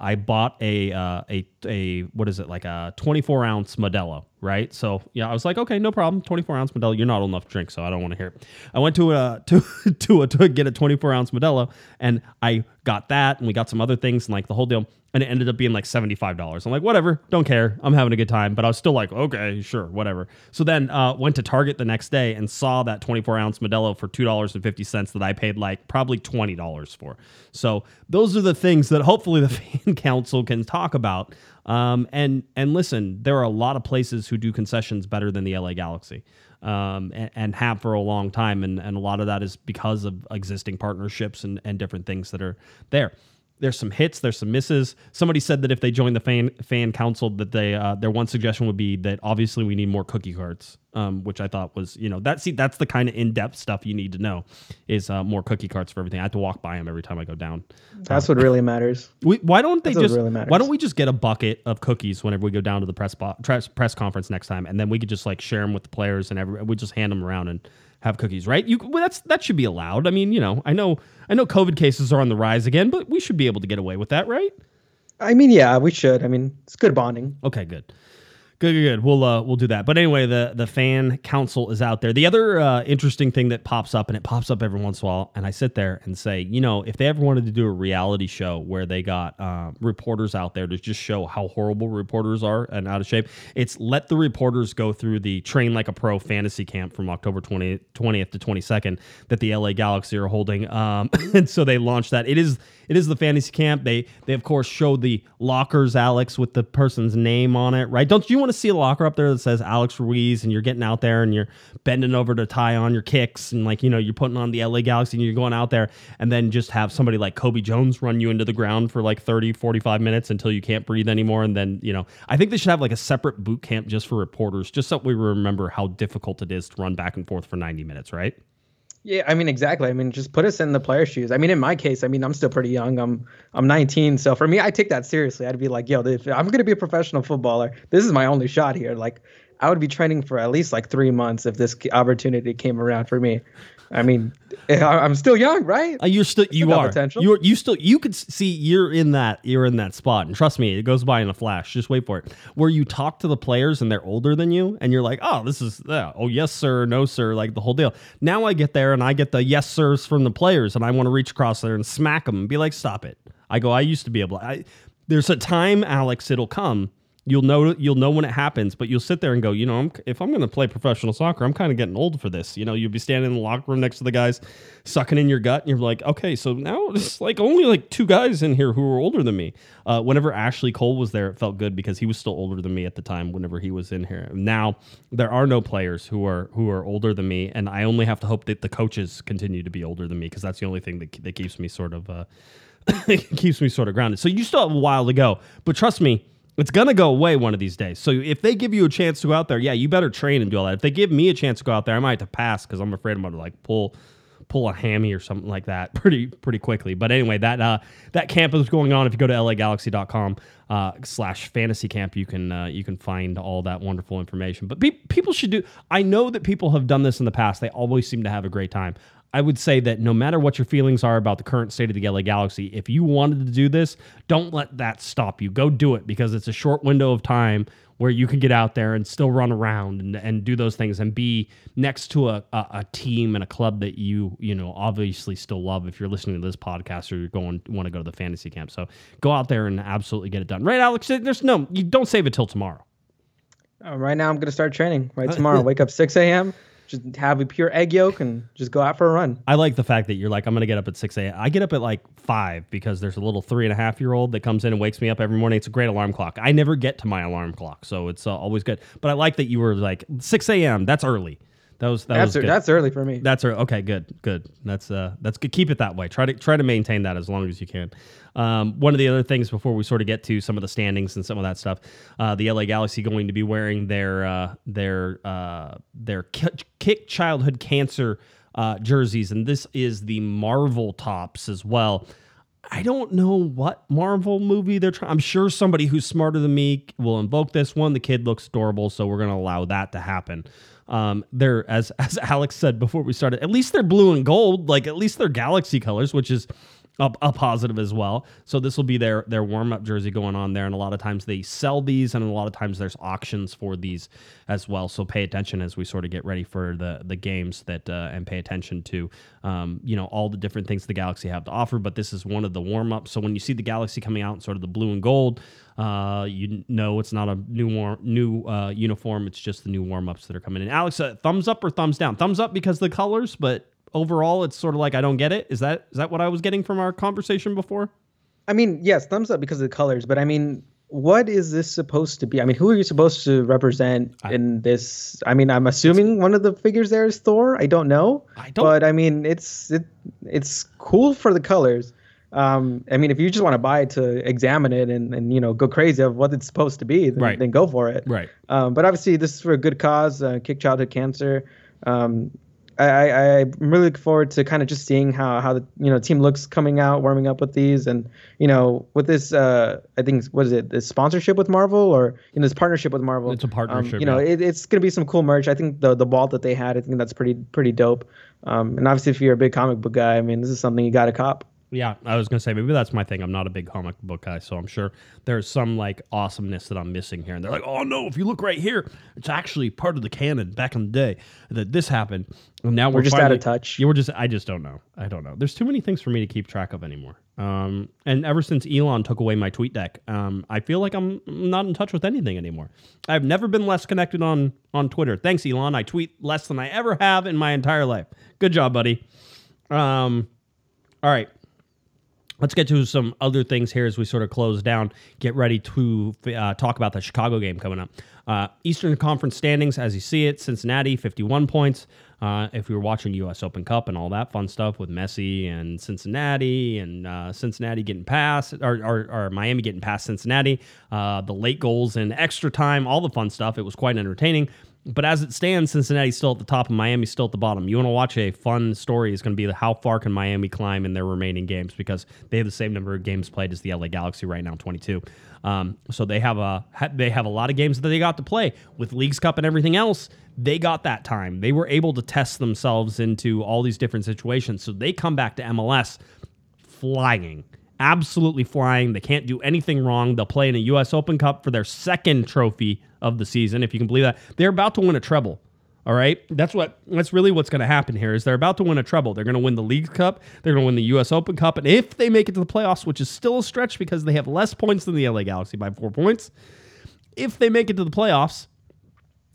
I bought a uh, a a what is it like a 24 ounce Modelo right? So yeah, I was like, okay, no problem. 24 ounce Modelo. You're not old enough to drink, so I don't want to hear it. I went to a to to a, to get a 24 ounce Modelo, and I got that, and we got some other things, and like the whole deal and it ended up being like $75. I'm like, whatever, don't care. I'm having a good time. But I was still like, okay, sure, whatever. So then uh, went to Target the next day and saw that 24 ounce Modelo for $2.50 that I paid like probably $20 for. So those are the things that hopefully the fan council can talk about. Um, and and listen, there are a lot of places who do concessions better than the LA Galaxy. Um, and, and, have for a long time. And, and a lot of that is because of existing partnerships and, and different things that are there there's some hits, there's some misses. Somebody said that if they join the fan fan council, that they uh, their one suggestion would be that obviously we need more cookie cards, um, which I thought was you know that see that's the kind of in depth stuff you need to know is uh, more cookie cards for everything. I have to walk by them every time I go down. That's um, what really matters. We, why don't they that's just really why don't we just get a bucket of cookies whenever we go down to the press bo- press, press conference next time, and then we could just like share them with the players and every we just hand them around and have cookies, right? You well, that's that should be allowed. I mean, you know, I know I know COVID cases are on the rise again, but we should be able to get away with that, right? I mean, yeah, we should. I mean, it's good bonding. Okay, good. Good, good, good. We'll uh, we'll do that. But anyway, the the fan council is out there. The other uh, interesting thing that pops up, and it pops up every once in a while, and I sit there and say, you know, if they ever wanted to do a reality show where they got uh, reporters out there to just show how horrible reporters are and out of shape, it's let the reporters go through the train like a pro fantasy camp from October 20, 20th to 22nd that the LA Galaxy are holding. Um, and so they launched that. It is it is the fantasy camp. They they of course showed the lockers, Alex, with the person's name on it, right? Don't you want to see a locker up there that says Alex Ruiz, and you're getting out there and you're bending over to tie on your kicks, and like you know you're putting on the LA Galaxy, and you're going out there, and then just have somebody like Cobi Jones run you into the ground for like 30, 45 minutes until you can't breathe anymore, and then you know I think they should have like a separate boot camp just for reporters, just so we remember how difficult it is to run back and forth for 90 minutes, right? Yeah, I mean exactly. I mean, just put us in the player's shoes. I mean, in my case, I mean, I'm still pretty young. I'm I'm 19, so for me, I take that seriously. I'd be like, yo, if I'm gonna be a professional footballer, this is my only shot here. Like, I would be training for at least like three months if this opportunity came around for me. I mean, I'm still young, right? Uh, you're still you are. potential. you're you still you could see you're in that you're in that spot. And trust me it goes by in a flash. Just wait for it. Where you talk to the players and they're older than you and you're like oh this is oh yes sir no sir like the whole deal. Now I get there and I get the yes sirs from the players and I want to reach across there and smack them and be like stop it. I go I used to be able to I there's a time Alex it'll come You'll know you'll know when it happens, but you'll sit there and go, you know, I'm, if I'm going to play professional soccer, I'm kind of getting old for this. You know, you'll be standing in the locker room next to the guys, sucking in your gut, and you're like, okay, so now it's like only like two guys in here who are older than me. Uh, whenever Ashley Cole was there, it felt good because he was still older than me at the time. Whenever he was in here, now there are no players who are who are older than me, and I only have to hope that the coaches continue to be older than me because that's the only thing that that keeps me sort of. Uh, keeps me sort of grounded. So you still have a while to go, but trust me, it's gonna go away one of these days. So if they give you a chance to go out there, yeah, you better train and do all that. If they give me a chance to go out there, I might have to pass because I'm afraid I'm gonna like pull pull a hammy or something like that pretty pretty quickly. But anyway, that uh, that camp is going on. If you go to lagalaxy.com uh, slash fantasy camp, you can uh, you can find all that wonderful information. But pe- people should do. I know that people have done this in the past. They always seem to have a great time. I would say that no matter what your feelings are about the current state of the LA Galaxy, if you wanted to do this, don't let that stop you. Go do it because it's a short window of time where you can get out there and still run around and, and do those things and be next to a, a, a team and a club that you, you know, obviously still love if you're listening to this podcast or you're going want to go to the fantasy camp. So go out there and absolutely get it done. Right, Alex? There's no you don't save it till tomorrow. Uh, right now, I'm gonna start training. Right tomorrow, wake up 6 a.m. Just have a pure egg yolk and just go out for a run. I like the fact that you're like, I'm gonna get up at 6 a.m. I get up at like five because there's a little three and a half year old that comes in and wakes me up every morning. It's a great alarm clock. I never get to my alarm clock, so it's uh, always good. But I like that you were like 6 a.m. That's early. That was that That's was good. that's early for me. That's early. Okay, good, good. That's uh, that's good. Keep it that way. Try to try to maintain that as long as you can. Um, one of the other things before we sort of get to some of the standings and some of that stuff, uh, the LA Galaxy going to be wearing their uh, their uh, their kick childhood cancer uh, jerseys, and this is the Marvel tops as well. I don't know what Marvel movie they're trying. I'm sure somebody who's smarter than me will invoke this one. The kid looks adorable, so we're gonna allow that to happen. Um, they're as as Alex said before we started. At least they're blue and gold. Like at least they're galaxy colors, which is a, a positive as well. So this will be their their warm up jersey going on there, and a lot of times they sell these, and a lot of times there's auctions for these as well. So pay attention as we sort of get ready for the the games that uh, and pay attention to um, you know all the different things the Galaxy have to offer. But this is one of the warm ups. So when you see the Galaxy coming out in sort of the blue and gold, uh, you know it's not a new war- new uh, uniform. It's just the new warm ups that are coming in. Alex, thumbs up or thumbs down? Thumbs up because the colors, but overall it's sort of like I don't get it. Is that is that what I was getting from our conversation before? I mean, yes, thumbs up because of the colors, but I mean, what is this supposed to be? I mean, who are you supposed to represent in this? I mean, I'm assuming one of the figures there is Thor. I don't know, I don't- but I mean, it's it, it's cool for the colors. Um, I mean, if you just want to buy it to examine it and, and you know go crazy of what it's supposed to be, then, Right. then go for it. Right. Um, but obviously, this is for a good cause, uh, kick childhood cancer. Um, I, I, I'm really looking forward to kind of just seeing how, how the you know team looks coming out, warming up with these, and you know with this, uh, I think what is it, this sponsorship with Marvel or you know this partnership with Marvel? It's a partnership, Um, you know, yeah. it, it's gonna be some cool merch. I think the the ball that they had, I think that's pretty pretty dope. Um, and obviously, if you're a big comic book guy, I mean, this is something you got to cop. Yeah, I was gonna say maybe that's my thing. I'm not a big comic book guy, so I'm sure there's some like awesomeness that I'm missing here. And they're like, "Oh no, if you look right here, it's actually part of the canon back in the day that this happened." And now we're, just out of touch. Yeah, we're just. I just don't know. I don't know. There's too many things for me to keep track of anymore. Um, and ever since Elon took away my TweetDeck, um, I feel like I'm not in touch with anything anymore. I've never been less connected on on Twitter. Thanks, Elon. I tweet less than I ever have in my entire life. Good job, buddy. Um, all right. Let's get to some other things here as we sort of close down. Get ready to uh, talk about the Chicago game coming up. Uh, Eastern Conference standings, as you see it, Cincinnati, 51 points. Uh, if you were watching U.S. Open Cup and all that fun stuff with Messi and Cincinnati and uh, Cincinnati getting past, or, or, or Miami getting past Cincinnati, uh, the late goals and extra time, all the fun stuff. It was quite entertaining. But as it stands, Cincinnati's still at the top and Miami's still at the bottom. You want to watch a fun story is going to be how far can Miami climb in their remaining games because they have the same number of games played as the LA Galaxy right now, 22. Um, so they have a they have a lot of games that they got to play with Leagues Cup and everything else. They got that time. They were able to test themselves into all these different situations. So they come back to MLS flying absolutely flying. They can't do anything wrong. They'll play in a U.S. Open Cup for their second trophy of the season, if you can believe that. They're about to win a treble. All right, that's what that's really what's going to happen here. Is they're about to win a treble. They're going to win the League Cup. They're going to win the U.S. Open Cup, and if they make it to the playoffs, which is still a stretch because they have less points than the LA Galaxy by four points, if they make it to the playoffs,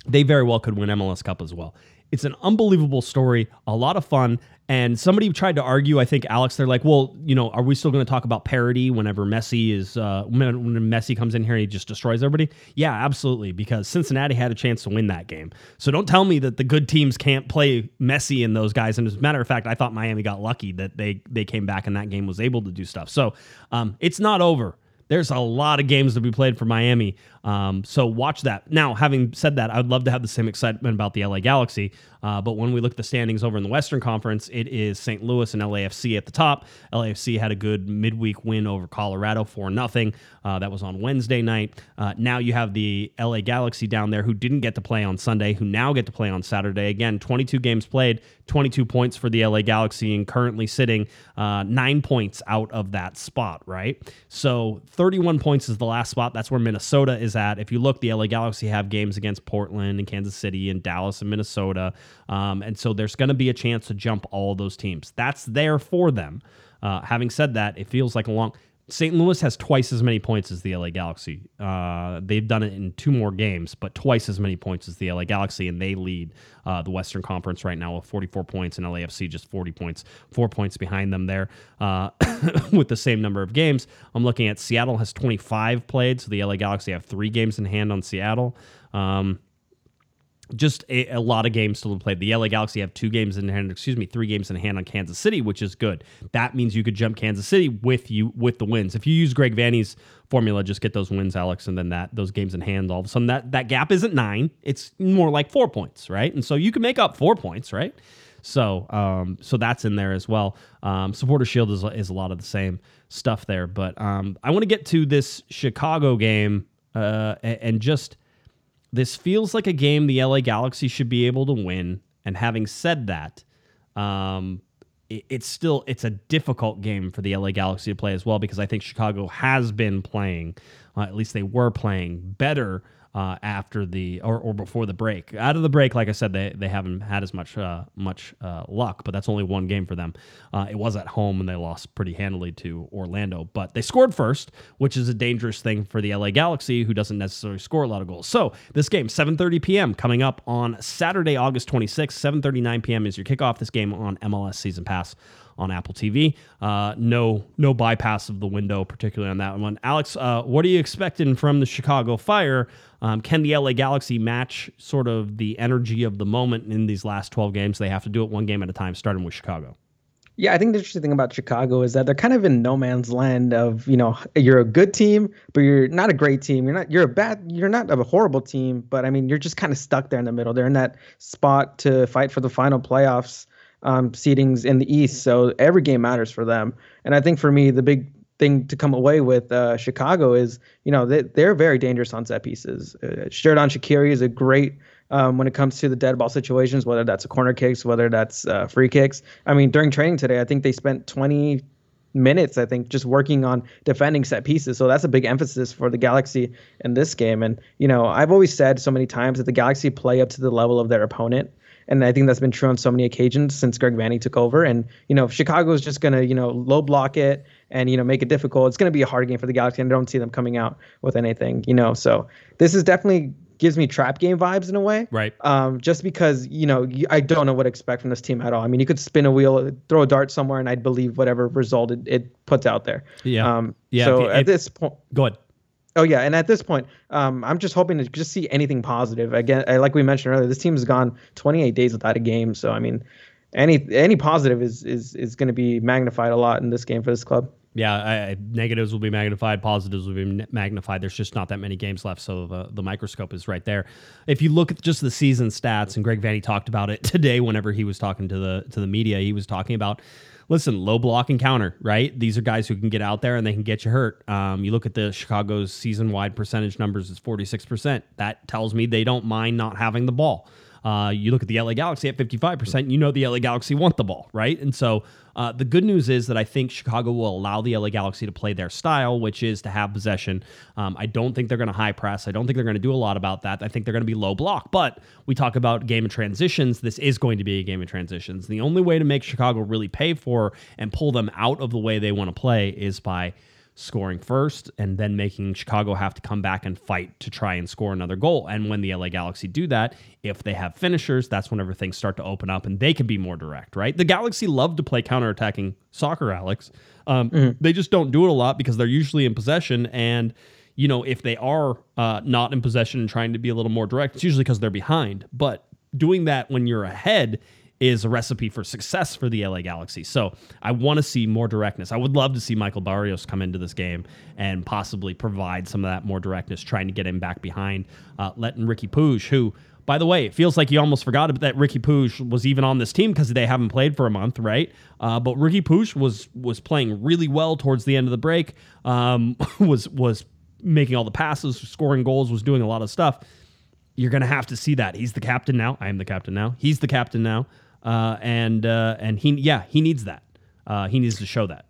they very well could win MLS Cup as well. It's an unbelievable story, a lot of fun. And somebody tried to argue, I think Alex, they're like, well, you know, are we still going to talk about parity whenever Messi is uh, when, Messi comes in here and he just destroys everybody? Yeah, absolutely, because Cincinnati had a chance to win that game. So don't tell me that the good teams can't play Messi and those guys. And as a matter of fact, I thought Miami got lucky that they they came back and that game was able to do stuff. So um, it's not over there's a lot of games to be played for Miami. Um, so watch that. Now, having said that, I'd love to have the same excitement about the LA Galaxy. Uh, but when we look at the standings over in the Western Conference, it is St. Louis and LAFC at the top. LAFC had a good midweek win over Colorado for nothing. Uh, that was on Wednesday night. Uh, now you have the LA Galaxy down there who didn't get to play on Sunday, who now get to play on Saturday. Again, 22 games played, 22 points for the LA Galaxy, and currently sitting uh, nine points out of that spot, right? So 31 points is the last spot. That's where Minnesota is at. If you look, the LA Galaxy have games against Portland and Kansas City and Dallas and Minnesota. Um, and so there's going to be a chance to jump all those teams. That's there for them. Uh, having said that, it feels like a long. St. Louis has twice as many points as the LA Galaxy. Uh, they've done it in two more games, but twice as many points as the LA Galaxy, and they lead uh, the Western Conference right now with 44 points, and LAFC just 40 points, four points behind them there uh, with the same number of games. I'm looking at Seattle has 25 played, so the LA Galaxy have three games in hand on Seattle. Um, just a, a, lot of games still to play. The LA Galaxy have two games in hand, excuse me, three games in hand on Kansas City, which is good. That means you could jump Kansas City with you with the wins. If you use Greg Vanney's formula, just get those wins, Alex, and then that those games in hand. All of a sudden, that that gap isn't nine; it's more like four points, right? And so you can make up four points, right? So, um, so that's in there as well. Um, Supporter Shield is is a lot of the same stuff there, but um, I want to get to this Chicago game uh, and, and just this feels like a game the LA Galaxy should be able to win. And having said that, um, it, it's still it's a difficult game for the LA Galaxy to play as well because I think Chicago has been playing, uh, at least they were playing better uh, after the or, or before the break. Out of the break, like I said, they, they haven't had as much uh, much uh, luck, but that's only one game for them. Uh, it was at home and they lost pretty handily to Orlando, but they scored first, which is a dangerous thing for the LA Galaxy, who doesn't necessarily score a lot of goals. So this game, 7:30 p.m. coming up on Saturday, August 26th, 7:39 p.m. is your kickoff. This game on MLS Season Pass on Apple TV. Uh, no, no bypass of the window, particularly on that one. Alex, uh, what are you expecting from the Chicago Fire? Um, can the LA Galaxy match sort of the energy of the moment in these last 12 games? They have to do it one game at a time, starting with Chicago. Yeah, I think the interesting thing about Chicago is that they're kind of in no man's land of, you know, you're a good team, but you're not a great team. You're not you're a bad you're not a horrible team, but I mean, you're just kind of stuck there in the middle. They're in that spot to fight for the final playoffs um, seedings in the East. So every game matters for them. And I think for me, the big thing to come away with uh, Chicago is, you know, they, they're very dangerous on set pieces. Uh, Xherdan Shaqiri is a great um, when it comes to the dead ball situations, whether that's a corner kicks, whether that's uh, free kicks. I mean, during training today, I think they spent 20 minutes, I think, just working on defending set pieces. So that's a big emphasis for the Galaxy in this game. And, you know, I've always said so many times that the Galaxy play up to the level of their opponent. And I think that's been true on so many occasions since Greg Vanney took over. And, you know, Chicago is just going to, you know, low block it and, you know, make it difficult, it's going to be a hard game for the Galaxy. And I don't see them coming out with anything, you know. So this is definitely gives me trap game vibes in a way. Right. Um, just because, you know, I don't know what to expect from this team at all. I mean, you could spin a wheel, throw a dart somewhere, and I'd believe whatever result it, it puts out there. Yeah. Um, yeah. So if, at this point, go ahead. Oh yeah, and at this point, um, I'm just hoping to just see anything positive. Again, like we mentioned earlier, this team has gone 28 days without a game, so I mean, any any positive is is is going to be magnified a lot in this game for this club. Yeah, I, negatives will be magnified, positives will be magnified. There's just not that many games left, so the, the microscope is right there. If you look at just the season stats, and Greg Vanney talked about it today whenever he was talking to the to the media, he was talking about listen, low block and counter, right? These are guys who can get out there and they can get you hurt. Um, you look at the Chicago's season wide percentage numbers, it's 46%. That tells me they don't mind not having the ball. Uh, you look at the LA Galaxy at 55%, you know the LA Galaxy want the ball, right? And so uh, the good news is that I think Chicago will allow the LA Galaxy to play their style, which is to have possession. Um, I don't think they're going to high press. I don't think they're going to do a lot about that. I think they're going to be low block. But we talk about game of transitions. This is going to be a game of transitions. The only way to make Chicago really pay for and pull them out of the way they want to play is by scoring first and then making Chicago have to come back and fight to try and score another goal. And when the LA Galaxy do that, if they have finishers, that's whenever things start to open up and they can be more direct, right? The Galaxy love to play counterattacking soccer, Alex. Um, mm-hmm. They just don't do it a lot because they're usually in possession. And, you know, if they are uh, not in possession and trying to be a little more direct, it's usually because they're behind. But doing that when you're ahead is a recipe for success for the LA Galaxy. So I want to see more directness. I would love to see Michael Barrios come into this game and possibly provide some of that more directness, trying to get him back behind, uh, letting Riqui Puig, who, by the way, it feels like you almost forgot that Riqui Puig was even on this team because they haven't played for a month, right? Uh, but Riqui Puig was was playing really well towards the end of the break. Um, was was making all the passes, scoring goals, was doing a lot of stuff. You're to have to see that. He's the captain now. I am the captain now. He's the captain now uh, and uh, and he yeah he needs that. Uh, he needs to show that.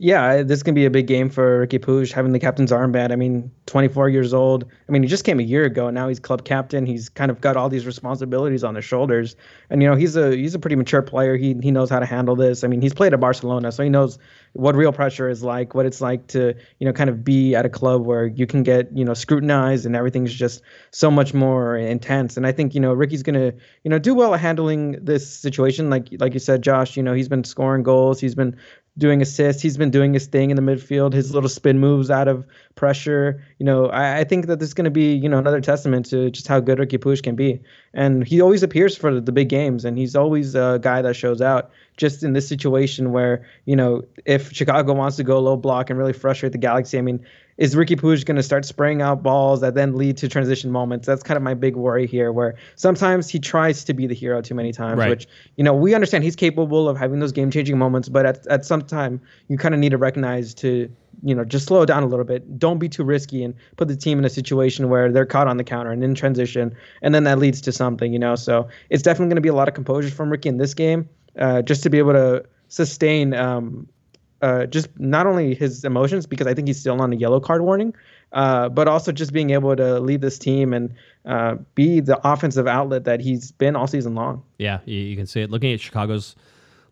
Yeah, this can be a big game for Riqui Puig having the captain's armband. I mean, 24 years old. I mean, he just came a year ago, and now he's club captain. He's kind of got all these responsibilities on his shoulders, and you know he's a he's a pretty mature player. He he knows how to handle this. I mean, he's played at Barcelona, so he knows what real pressure is like, what it's like to you know kind of be at a club where you can get you know scrutinized and everything's just so much more intense. And I think you know Riqui's gonna you know do well at handling this situation. Like like you said, Josh, you know he's been scoring goals, he's been doing assists. He's been doing his thing in the midfield, his little spin moves out of pressure. You know, I, I think that this is going to be, you know, another testament to just how good Riqui Puig can be. And he always appears for the big games, and he's always a guy that shows out. Just in this situation where, you know, if Chicago wants to go low block and really frustrate the Galaxy, I mean, is Riqui Puig going to start spraying out balls that then lead to transition moments? That's kind of my big worry here, where sometimes he tries to be the hero too many times, right. which, you know, we understand he's capable of having those game changing moments, but at, at some time, you kind of need to recognize to, you know, just slow down a little bit. Don't be too risky and put the team in a situation where they're caught on the counter and in transition, and then that leads to something, you know. So it's definitely going to be a lot of composure from Ricky in this game, uh, just to be able to sustain um, uh, just not only his emotions because I think he's still on a yellow card warning, uh, but also just being able to lead this team and uh, be the offensive outlet that he's been all season long. Yeah, you can see it. Looking at Chicago's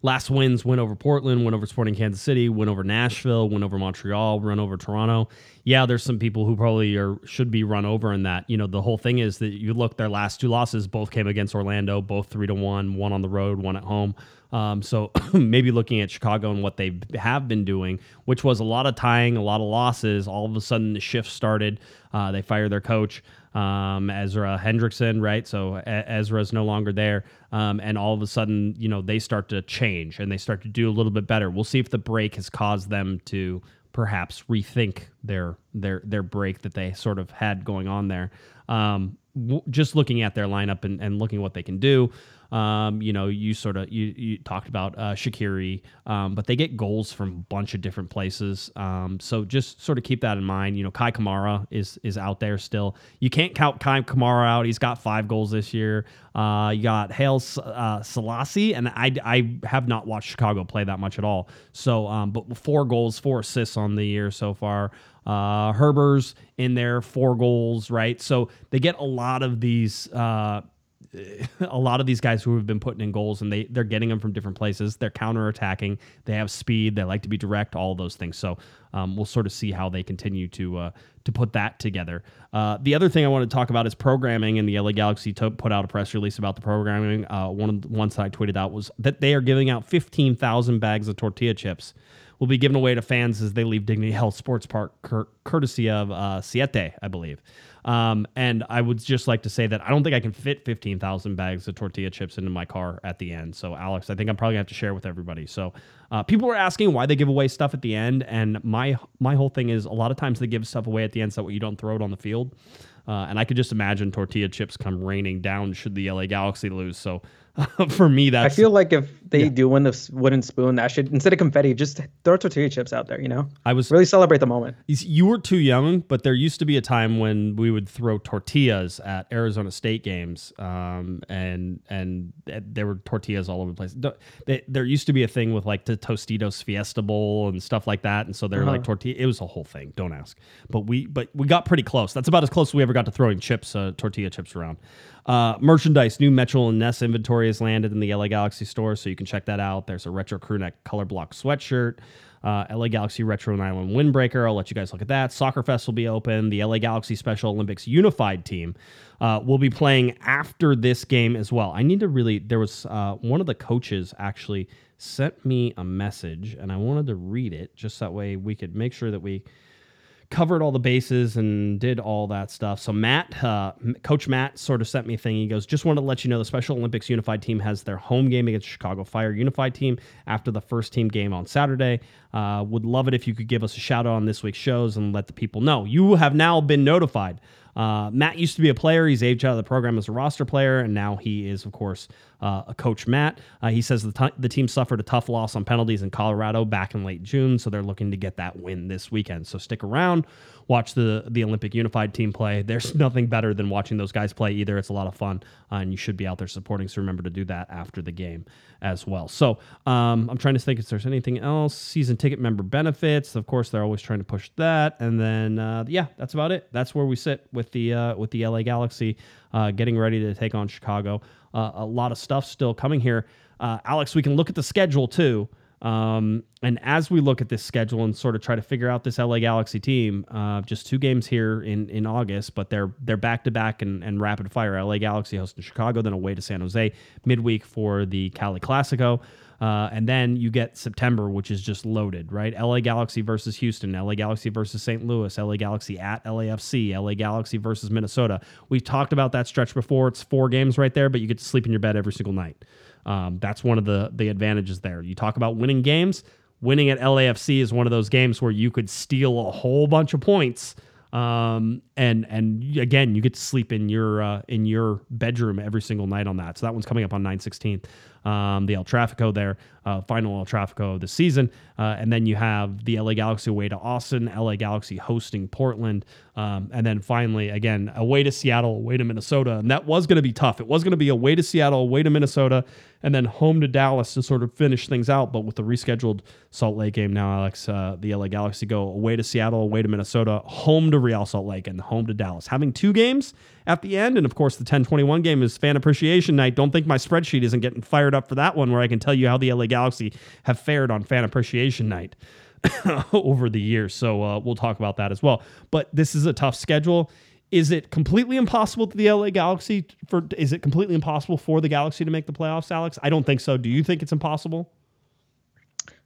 last wins, win over Portland, win over Sporting Kansas City, win over Nashville, win over Montreal, run over Toronto. Yeah, there's some people who probably are should be run over in that. You know, the whole thing is that you look their last two losses both came against Orlando, both three to one, one on the road, one at home. Um, so maybe looking at Chicago and what they have been doing, which was a lot of tying, a lot of losses. All of a sudden, the shift started. Uh, they fired their coach, um, Ezra Hendrickson, right? So Ezra's no longer there. Um, and all of a sudden, you know, they start to change and they start to do a little bit better. We'll see if the break has caused them to perhaps rethink their their their break that they sort of had going on there. Um, w- just looking at their lineup and, and looking what they can do. Um, you know, you sort of you, you talked about uh, Shaqiri, um, but they get goals from a bunch of different places. Um, so just sort of keep that in mind. You know, Kai Kamara is is out there still. You can't count Kai Kamara out. He's got five goals this year. Uh, you got Haile uh, Selassie, and I, I have not watched Chicago play that much at all. So, um, but four goals, four assists on the year so far. Uh, Herbers in there, four goals, right? So they get a lot of these uh, a lot of these guys who have been putting in goals and they they're getting them from different places. They're counter attacking. They have speed. They like to be direct. All those things. So um, we'll sort of see how they continue to uh, to put that together. Uh, the other thing I want to talk about is programming. And the LA Galaxy to put out a press release about the programming. Uh, one of the ones that I tweeted out was that they are giving out fifteen thousand bags of tortilla chips will be given away to fans as they leave Dignity Health Sports Park, cur- courtesy of uh, Siete, I believe. Um, and I would just like to say that I don't think I can fit 15,000 bags of tortilla chips into my car at the end. So, Alex, I think I'm probably gonna have to share with everybody. So, uh, people were asking why they give away stuff at the end, and my my whole thing is a lot of times they give stuff away at the end so that you don't throw it on the field. Uh, and I could just imagine tortilla chips come raining down should the LA Galaxy lose. So for me, that's. I feel like if they yeah. do win the wooden spoon, that should instead of confetti, just throw tortilla chips out there. You know, I was really celebrate the moment. You were too young, but there used to be a time when we would throw tortillas at Arizona State games, um, and and there were tortillas all over the place. There used to be a thing with like the Tostitos Fiesta Bowl and stuff like that, and so they're uh-huh. like tortilla. It was a whole thing. Don't ask. But we but we got pretty close. That's about as close as we ever got to throwing chips, uh, tortilla chips around. Uh, merchandise, new Mitchell and Ness inventory has landed in the LA Galaxy store, so you can check that out. There's a retro crew neck color block sweatshirt, uh, LA Galaxy retro nylon windbreaker. I'll let you guys look at that. Soccer Fest will be open. The LA Galaxy Special Olympics unified team uh, will be playing after this game as well. I need to really. There was uh, one of the coaches actually sent me a message, and I wanted to read it just that way we could make sure that we covered all the bases and did all that stuff. So Matt, uh, Coach Matt, sort of sent me a thing. He goes, "Just wanted to let you know the Special Olympics Unified Team has their home game against Chicago Fire Unified Team after the first team game on Saturday. Uh, would love it if you could give us a shout out on this week's shows and let the people know. You have now been notified." Uh, Matt used to be a player. He's aged out of the program as a roster player, and now he is, of course, uh, a coach. Matt. Uh, he says the, t- the team suffered a tough loss on penalties in Colorado back in late June, so they're looking to get that win this weekend. So stick around, watch the the Olympic Unified team play. There's nothing better than watching those guys play either. It's a lot of fun, uh, and you should be out there supporting. So remember to do that after the game as well. So um, I'm trying to think if there's anything else. Season ticket member benefits, of course, they're always trying to push that. And then uh, yeah, that's about it. That's where we sit with the uh, with the LA Galaxy uh, getting ready to take on Chicago. Uh, a lot of stuff still coming here. Uh, Alex, we can look at the schedule too. Um, and as we look at this schedule and sort of try to figure out this LA Galaxy team, uh, just two games here in, in August, but they're they're back to back and, and rapid fire. LA Galaxy hosting Chicago, then away to San Jose midweek for the Cali Classico. Uh, and then you get September, which is just loaded, right? LA Galaxy versus Houston, LA Galaxy versus St. Louis, LA Galaxy at LAFC, LA Galaxy versus Minnesota. We've talked about that stretch before. It's four games right there, but you get to sleep in your bed every single night. Um, that's one of the the advantages there. You talk about winning games. Winning at LAFC is one of those games where you could steal a whole bunch of points. Um, and and again, you get to sleep in your uh, in your bedroom every single night on that. So that one's coming up on 916 um, the El Trafico there, uh, final El Trafico of the season. Uh, and then you have the LA Galaxy away to Austin, LA Galaxy hosting Portland. Um, and then finally, again, away to Seattle, away to Minnesota. And that was going to be tough. It was going to be away to Seattle, away to Minnesota, and then home to Dallas to sort of finish things out. But with the rescheduled Salt Lake game now, Alex, uh, the LA Galaxy go away to Seattle, away to Minnesota, home to Real Salt Lake, and home to Dallas. Having two games at the end. And of course, the 1021 game is fan appreciation night. Don't think my spreadsheet isn't getting fired up for that one, where I can tell you how the LA Galaxy have fared on fan appreciation night over the years. So uh, we'll talk about that as well. But this is a tough schedule. Is it completely impossible to the LA Galaxy for? Is it completely impossible for the Galaxy to make the playoffs, Alex? I don't think so. Do you think it's impossible?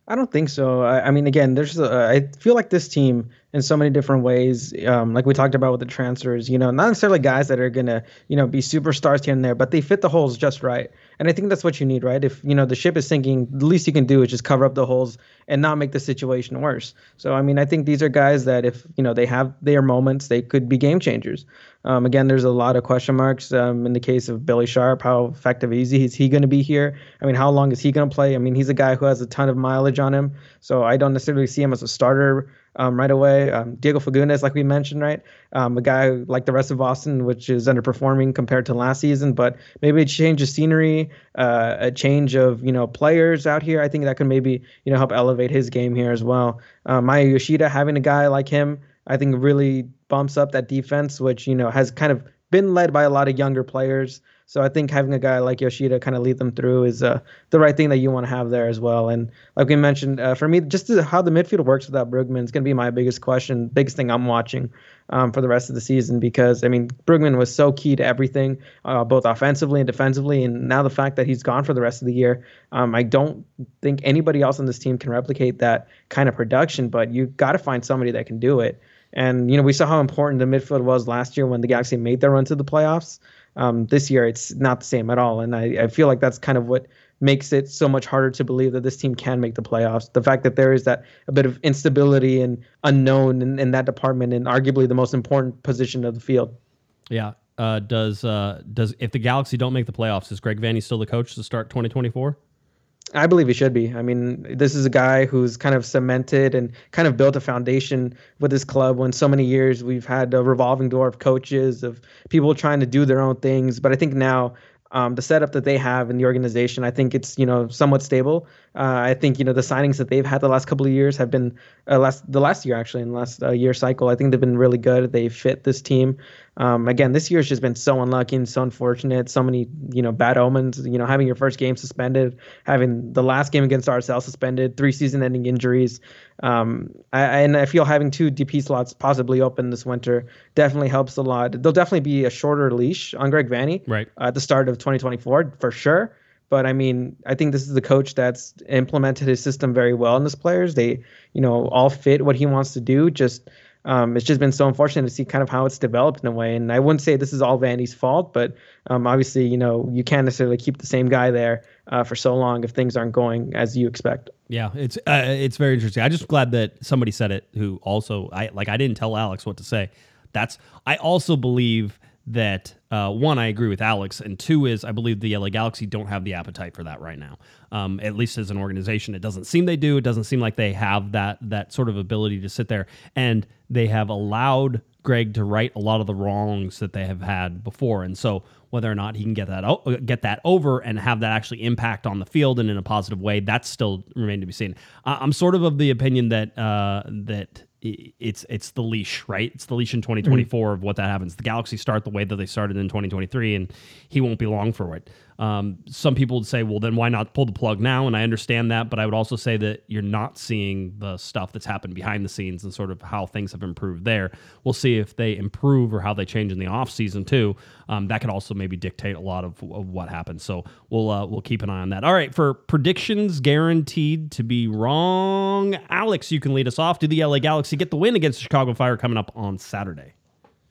I don't think so. I, I mean, again, there's. I feel like this team in so many different ways. Um, like we talked about with the transfers, you know, not necessarily guys that are gonna, you know, be superstars here and there, but they fit the holes just right. And I think that's what you need, right? If you know the ship is sinking, the least you can do is just cover up the holes and not make the situation worse. So I mean, I think these are guys that if you know they have their moments, they could be game changers. Um, again, there's a lot of question marks um, in the case of Billy Sharp. How effective is he? Is he going to be here? I mean, how long is he going to play? I mean, he's a guy who has a ton of mileage on him, so I don't necessarily see him as a starter um, right away. Um, Diego Fagundez, like we mentioned, right? Um, a guy like the rest of Boston, which is underperforming compared to last season, but maybe a change of scenery, uh, a change of you know players out here. I think that could maybe you know help elevate his game here as well. Uh, Maya Yoshida having a guy like him, I think really bumps up that defense, which you know has kind of been led by a lot of younger players. So I think having a guy like Yoshida kind of lead them through is uh, the right thing that you want to have there as well. And like we mentioned, uh, for me, just how the midfield works without Brugman is going to be my biggest question, biggest thing I'm watching um, for the rest of the season because I mean Brugman was so key to everything, uh, both offensively and defensively. And now the fact that he's gone for the rest of the year, um, I don't think anybody else on this team can replicate that kind of production. But you got to find somebody that can do it. And you know we saw how important the midfield was last year when the Galaxy made their run to the playoffs. Um, this year, it's not the same at all, and I, I feel like that's kind of what makes it so much harder to believe that this team can make the playoffs. The fact that there is that a bit of instability and unknown in, in that department, and arguably the most important position of the field. Yeah. Uh, does uh, does if the Galaxy don't make the playoffs, is Greg Vanney still the coach to start 2024? I believe he should be. I mean, this is a guy who's kind of cemented and kind of built a foundation with his club when so many years we've had a revolving door of coaches, of people trying to do their own things. But I think now um, the setup that they have in the organization, I think it's you know somewhat stable. Uh, I think you know the signings that they've had the last couple of years have been uh, last the last year actually in the last uh, year cycle. I think they've been really good. They fit this team. Um, again, this year has just been so unlucky and so unfortunate. So many you know bad omens. You know having your first game suspended, having the last game against RSL suspended, three season-ending injuries. Um, I, and I feel having two DP slots possibly open this winter definitely helps a lot. There'll definitely be a shorter leash on Greg Vanney right. at the start of 2024 for sure. But I mean, I think this is the coach that's implemented his system very well in his players. They, you know, all fit what he wants to do. Just um, it's just been so unfortunate to see kind of how it's developed in a way. And I wouldn't say this is all Vanney's fault, but um, obviously, you know, you can't necessarily keep the same guy there uh, for so long if things aren't going as you expect. Yeah, it's uh, it's very interesting. I'm just glad that somebody said it. Who also, I like, I didn't tell Alex what to say. That's I also believe that uh, one, I agree with Alex, and two is I believe the LA Galaxy don't have the appetite for that right now. Um, at least as an organization, it doesn't seem they do. It doesn't seem like they have that that sort of ability to sit there, and they have allowed Greg to right a lot of the wrongs that they have had before. And so, whether or not he can get that o- get that over and have that actually impact on the field and in a positive way, that's still remain to be seen. I'm sort of of the opinion that uh, that it's it's the leash, right? It's the leash in 2024 mm-hmm. of what that happens. The Galaxy start the way that they started in 2023, and he won't be long for it. Um, some people would say, well, then why not pull the plug now? And I understand that, but I would also say that you're not seeing the stuff that's happened behind the scenes and sort of how things have improved there. We'll see if they improve or how they change in the off season too. Um, that could also maybe dictate a lot of, of what happens. So we'll uh, we'll keep an eye on that. All right, for predictions guaranteed to be wrong, Alex, you can lead us off. Do the LA Galaxy get the win against the Chicago Fire coming up on Saturday?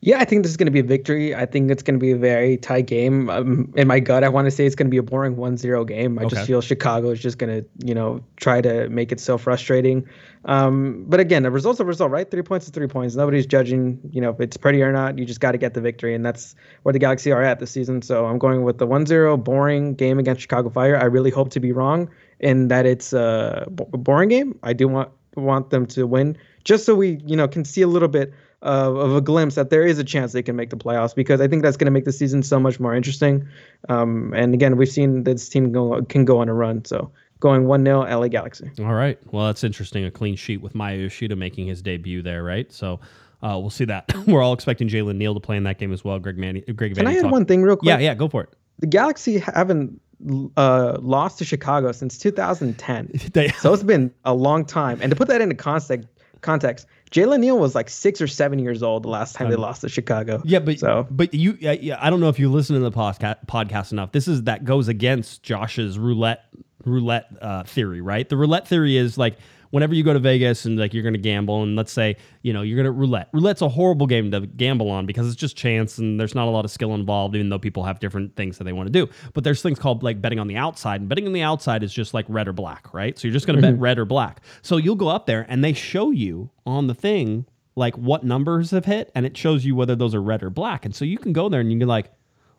Yeah, I think this is going to be a victory. I think it's going to be a very tight game. Um, in my gut, I want to say it's going to be a boring 1-0 game. I okay. just feel Chicago is just going to, you know, try to make it so frustrating. Um, but again, the result's a result, right? Three points is three points. Nobody's judging, you know, if it's pretty or not. You just got to get the victory, and that's where the Galaxy are at this season. So I'm going with the 1-0 boring game against Chicago Fire. I really hope to be wrong in that it's a boring game. I do want want them to win, just so we, you know, can see a little bit – of, of a glimpse that there is a chance they can make the playoffs because I think that's going to make the season so much more interesting. Um, and again, we've seen this team go, can go on a run. So going 1 0 LA Galaxy. All right. Well, that's interesting. A clean sheet with Maya Yoshida making his debut there, right? So uh, we'll see that. We're all expecting Jalen Neal to play in that game as well. Greg Vanney, Greg Can I add one thing real quick? Yeah, yeah, go for it. The Galaxy haven't uh, lost to Chicago since 2010. so it's been a long time. And to put that into context, context, Jalen Neal was like six or seven years old the last time um, they lost to Chicago. Yeah, but so. but you, yeah, I don't know if you listen to the podcast podcast enough. This is that goes against Josh's roulette roulette uh, theory, right? The roulette theory is like whenever you go to Vegas and like you're going to gamble, and let's say you know you're going to roulette. Roulette's a horrible game to gamble on because it's just chance and there's not a lot of skill involved, even though people have different things that they want to do. But there's things called like betting on the outside, and betting on the outside is just like red or black, right? So you're just going to mm-hmm. bet red or black. So you'll go up there and they show you on the thing like what numbers have hit, and it shows you whether those are red or black. And so you can go there and you can be like,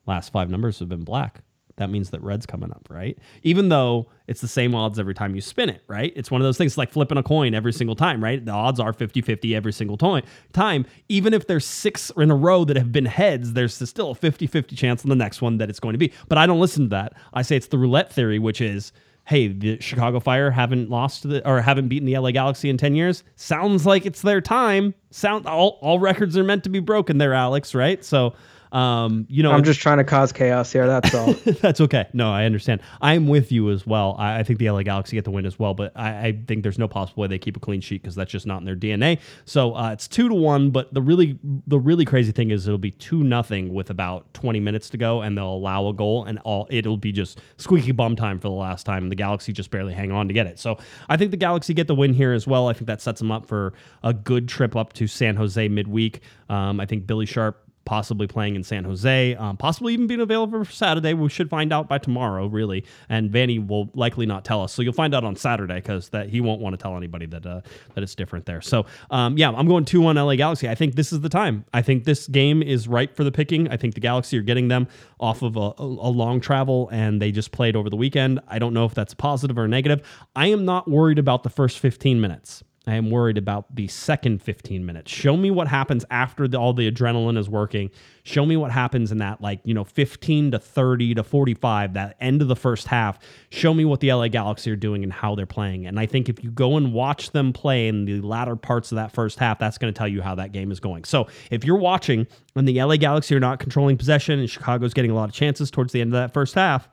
last five numbers have been black that means that red's coming up, right? Even though it's the same odds every time you spin it, right? It's one of those things like flipping a coin every single time, right? The odds are 50 50 every single time. Even if there's six in a row that have been heads, there's still a 50 50 chance on the next one that it's going to be. But I don't listen to that. I say it's the roulette theory, which is hey, the Chicago Fire haven't lost the, or haven't beaten the LA Galaxy in 10 years. Sounds like it's their time. Sound all, all records are meant to be broken there, Alex, right? So um, you know, I'm just trying to cause chaos here. That's all. that's okay. No, I understand. I'm with you as well. I, I think the LA Galaxy get the win as well, but I, I think there's no possible way they keep a clean sheet because that's just not in their DNA. So uh, it's two to one. But the really the really crazy thing is it'll be two nothing with about 20 minutes to go, and they'll allow a goal, and all it'll be just squeaky bum time for the last time, and the Galaxy just barely hang on to get it. So I think the Galaxy get the win here as well. I think that sets them up for a good trip up to San Jose midweek. Um, I think Billy Sharp possibly playing in San Jose, um, possibly even being available for Saturday. We should find out by tomorrow, really. And Vanney will likely not tell us, so you'll find out on Saturday because that he won't want to tell anybody that uh, that it's different there. So um, yeah, I'm going two one LA Galaxy. I think this is the time. I think this game is ripe for the picking. I think the Galaxy are getting them off of a, a long travel, and they just played over the weekend. I don't know if that's positive or negative. I am not worried about the first 15 minutes. I am worried about the second 15 minutes. Show me what happens after the, all the adrenaline is working. Show me what happens in that, like, you know, 15 to 30 to 45, that end of the first half. Show me what the LA Galaxy are doing and how they're playing. And I think if you go and watch them play in the latter parts of that first half, that's going to tell you how that game is going. So if you're watching and the LA Galaxy are not controlling possession and Chicago's getting a lot of chances towards the end of that first half,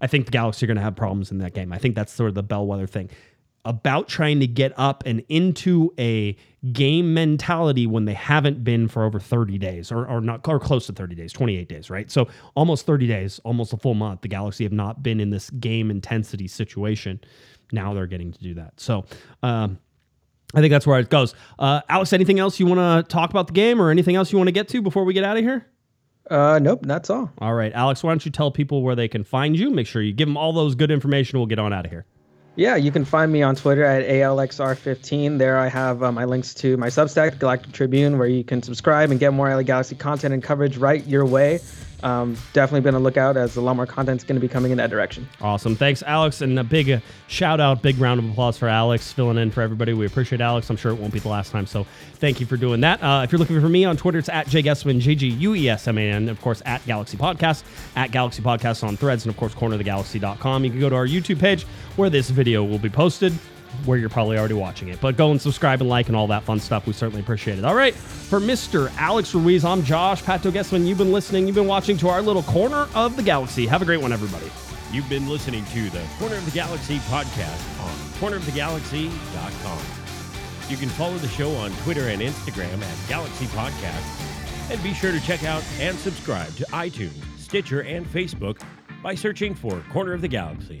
I think the Galaxy are going to have problems in that game. I think that's sort of the bellwether thing about trying to get up and into a game mentality when they haven't been for over 30 days or, or not or close to 30 days 28 days right? So almost 30 days almost a full month the galaxy have not been in this game intensity situation. Now they're getting to do that. So um, i think that's where it goes. Uh, alex anything else you want to talk about the game or anything else you want to get to before we get out of here? Uh, nope, that's all. all right alex why don't you tell people where they can find you? Make sure you give them all those good information. We'll get on out of here Yeah, you can find me on Twitter at ALXR15. There I have uh, my links to my Substack, Galactic Tribune, where you can subscribe and get more LA Galaxy content and coverage right your way. Um, definitely been a lookout as a lot more content's going to be coming in that direction. Awesome. Thanks, Alex. And a big uh, shout out, big round of applause for Alex filling in for everybody. We appreciate Alex. I'm sure it won't be the last time. So thank you for doing that. Uh, if you're looking for me on Twitter, it's at jguesman, G G U E S M A N. Of course, at Galaxy Podcast, at Galaxy Podcast on threads, and of course, cornerthegalaxy.com. You can go to our YouTube page where this video will be posted. Where you're probably already watching it. But go and subscribe and like and all that fun stuff. We certainly appreciate it. All right. For Mr. Alex Ruiz, I'm Josh Pato Guesman. You've been listening. You've been watching to our little corner of the galaxy. Have a great one, everybody. You've been listening to the Corner of the Galaxy podcast on cornerofthegalaxy.com. You can follow the show on Twitter and Instagram at Galaxy Podcast. And be sure to check out and subscribe to iTunes, Stitcher, and Facebook by searching for Corner of the Galaxy.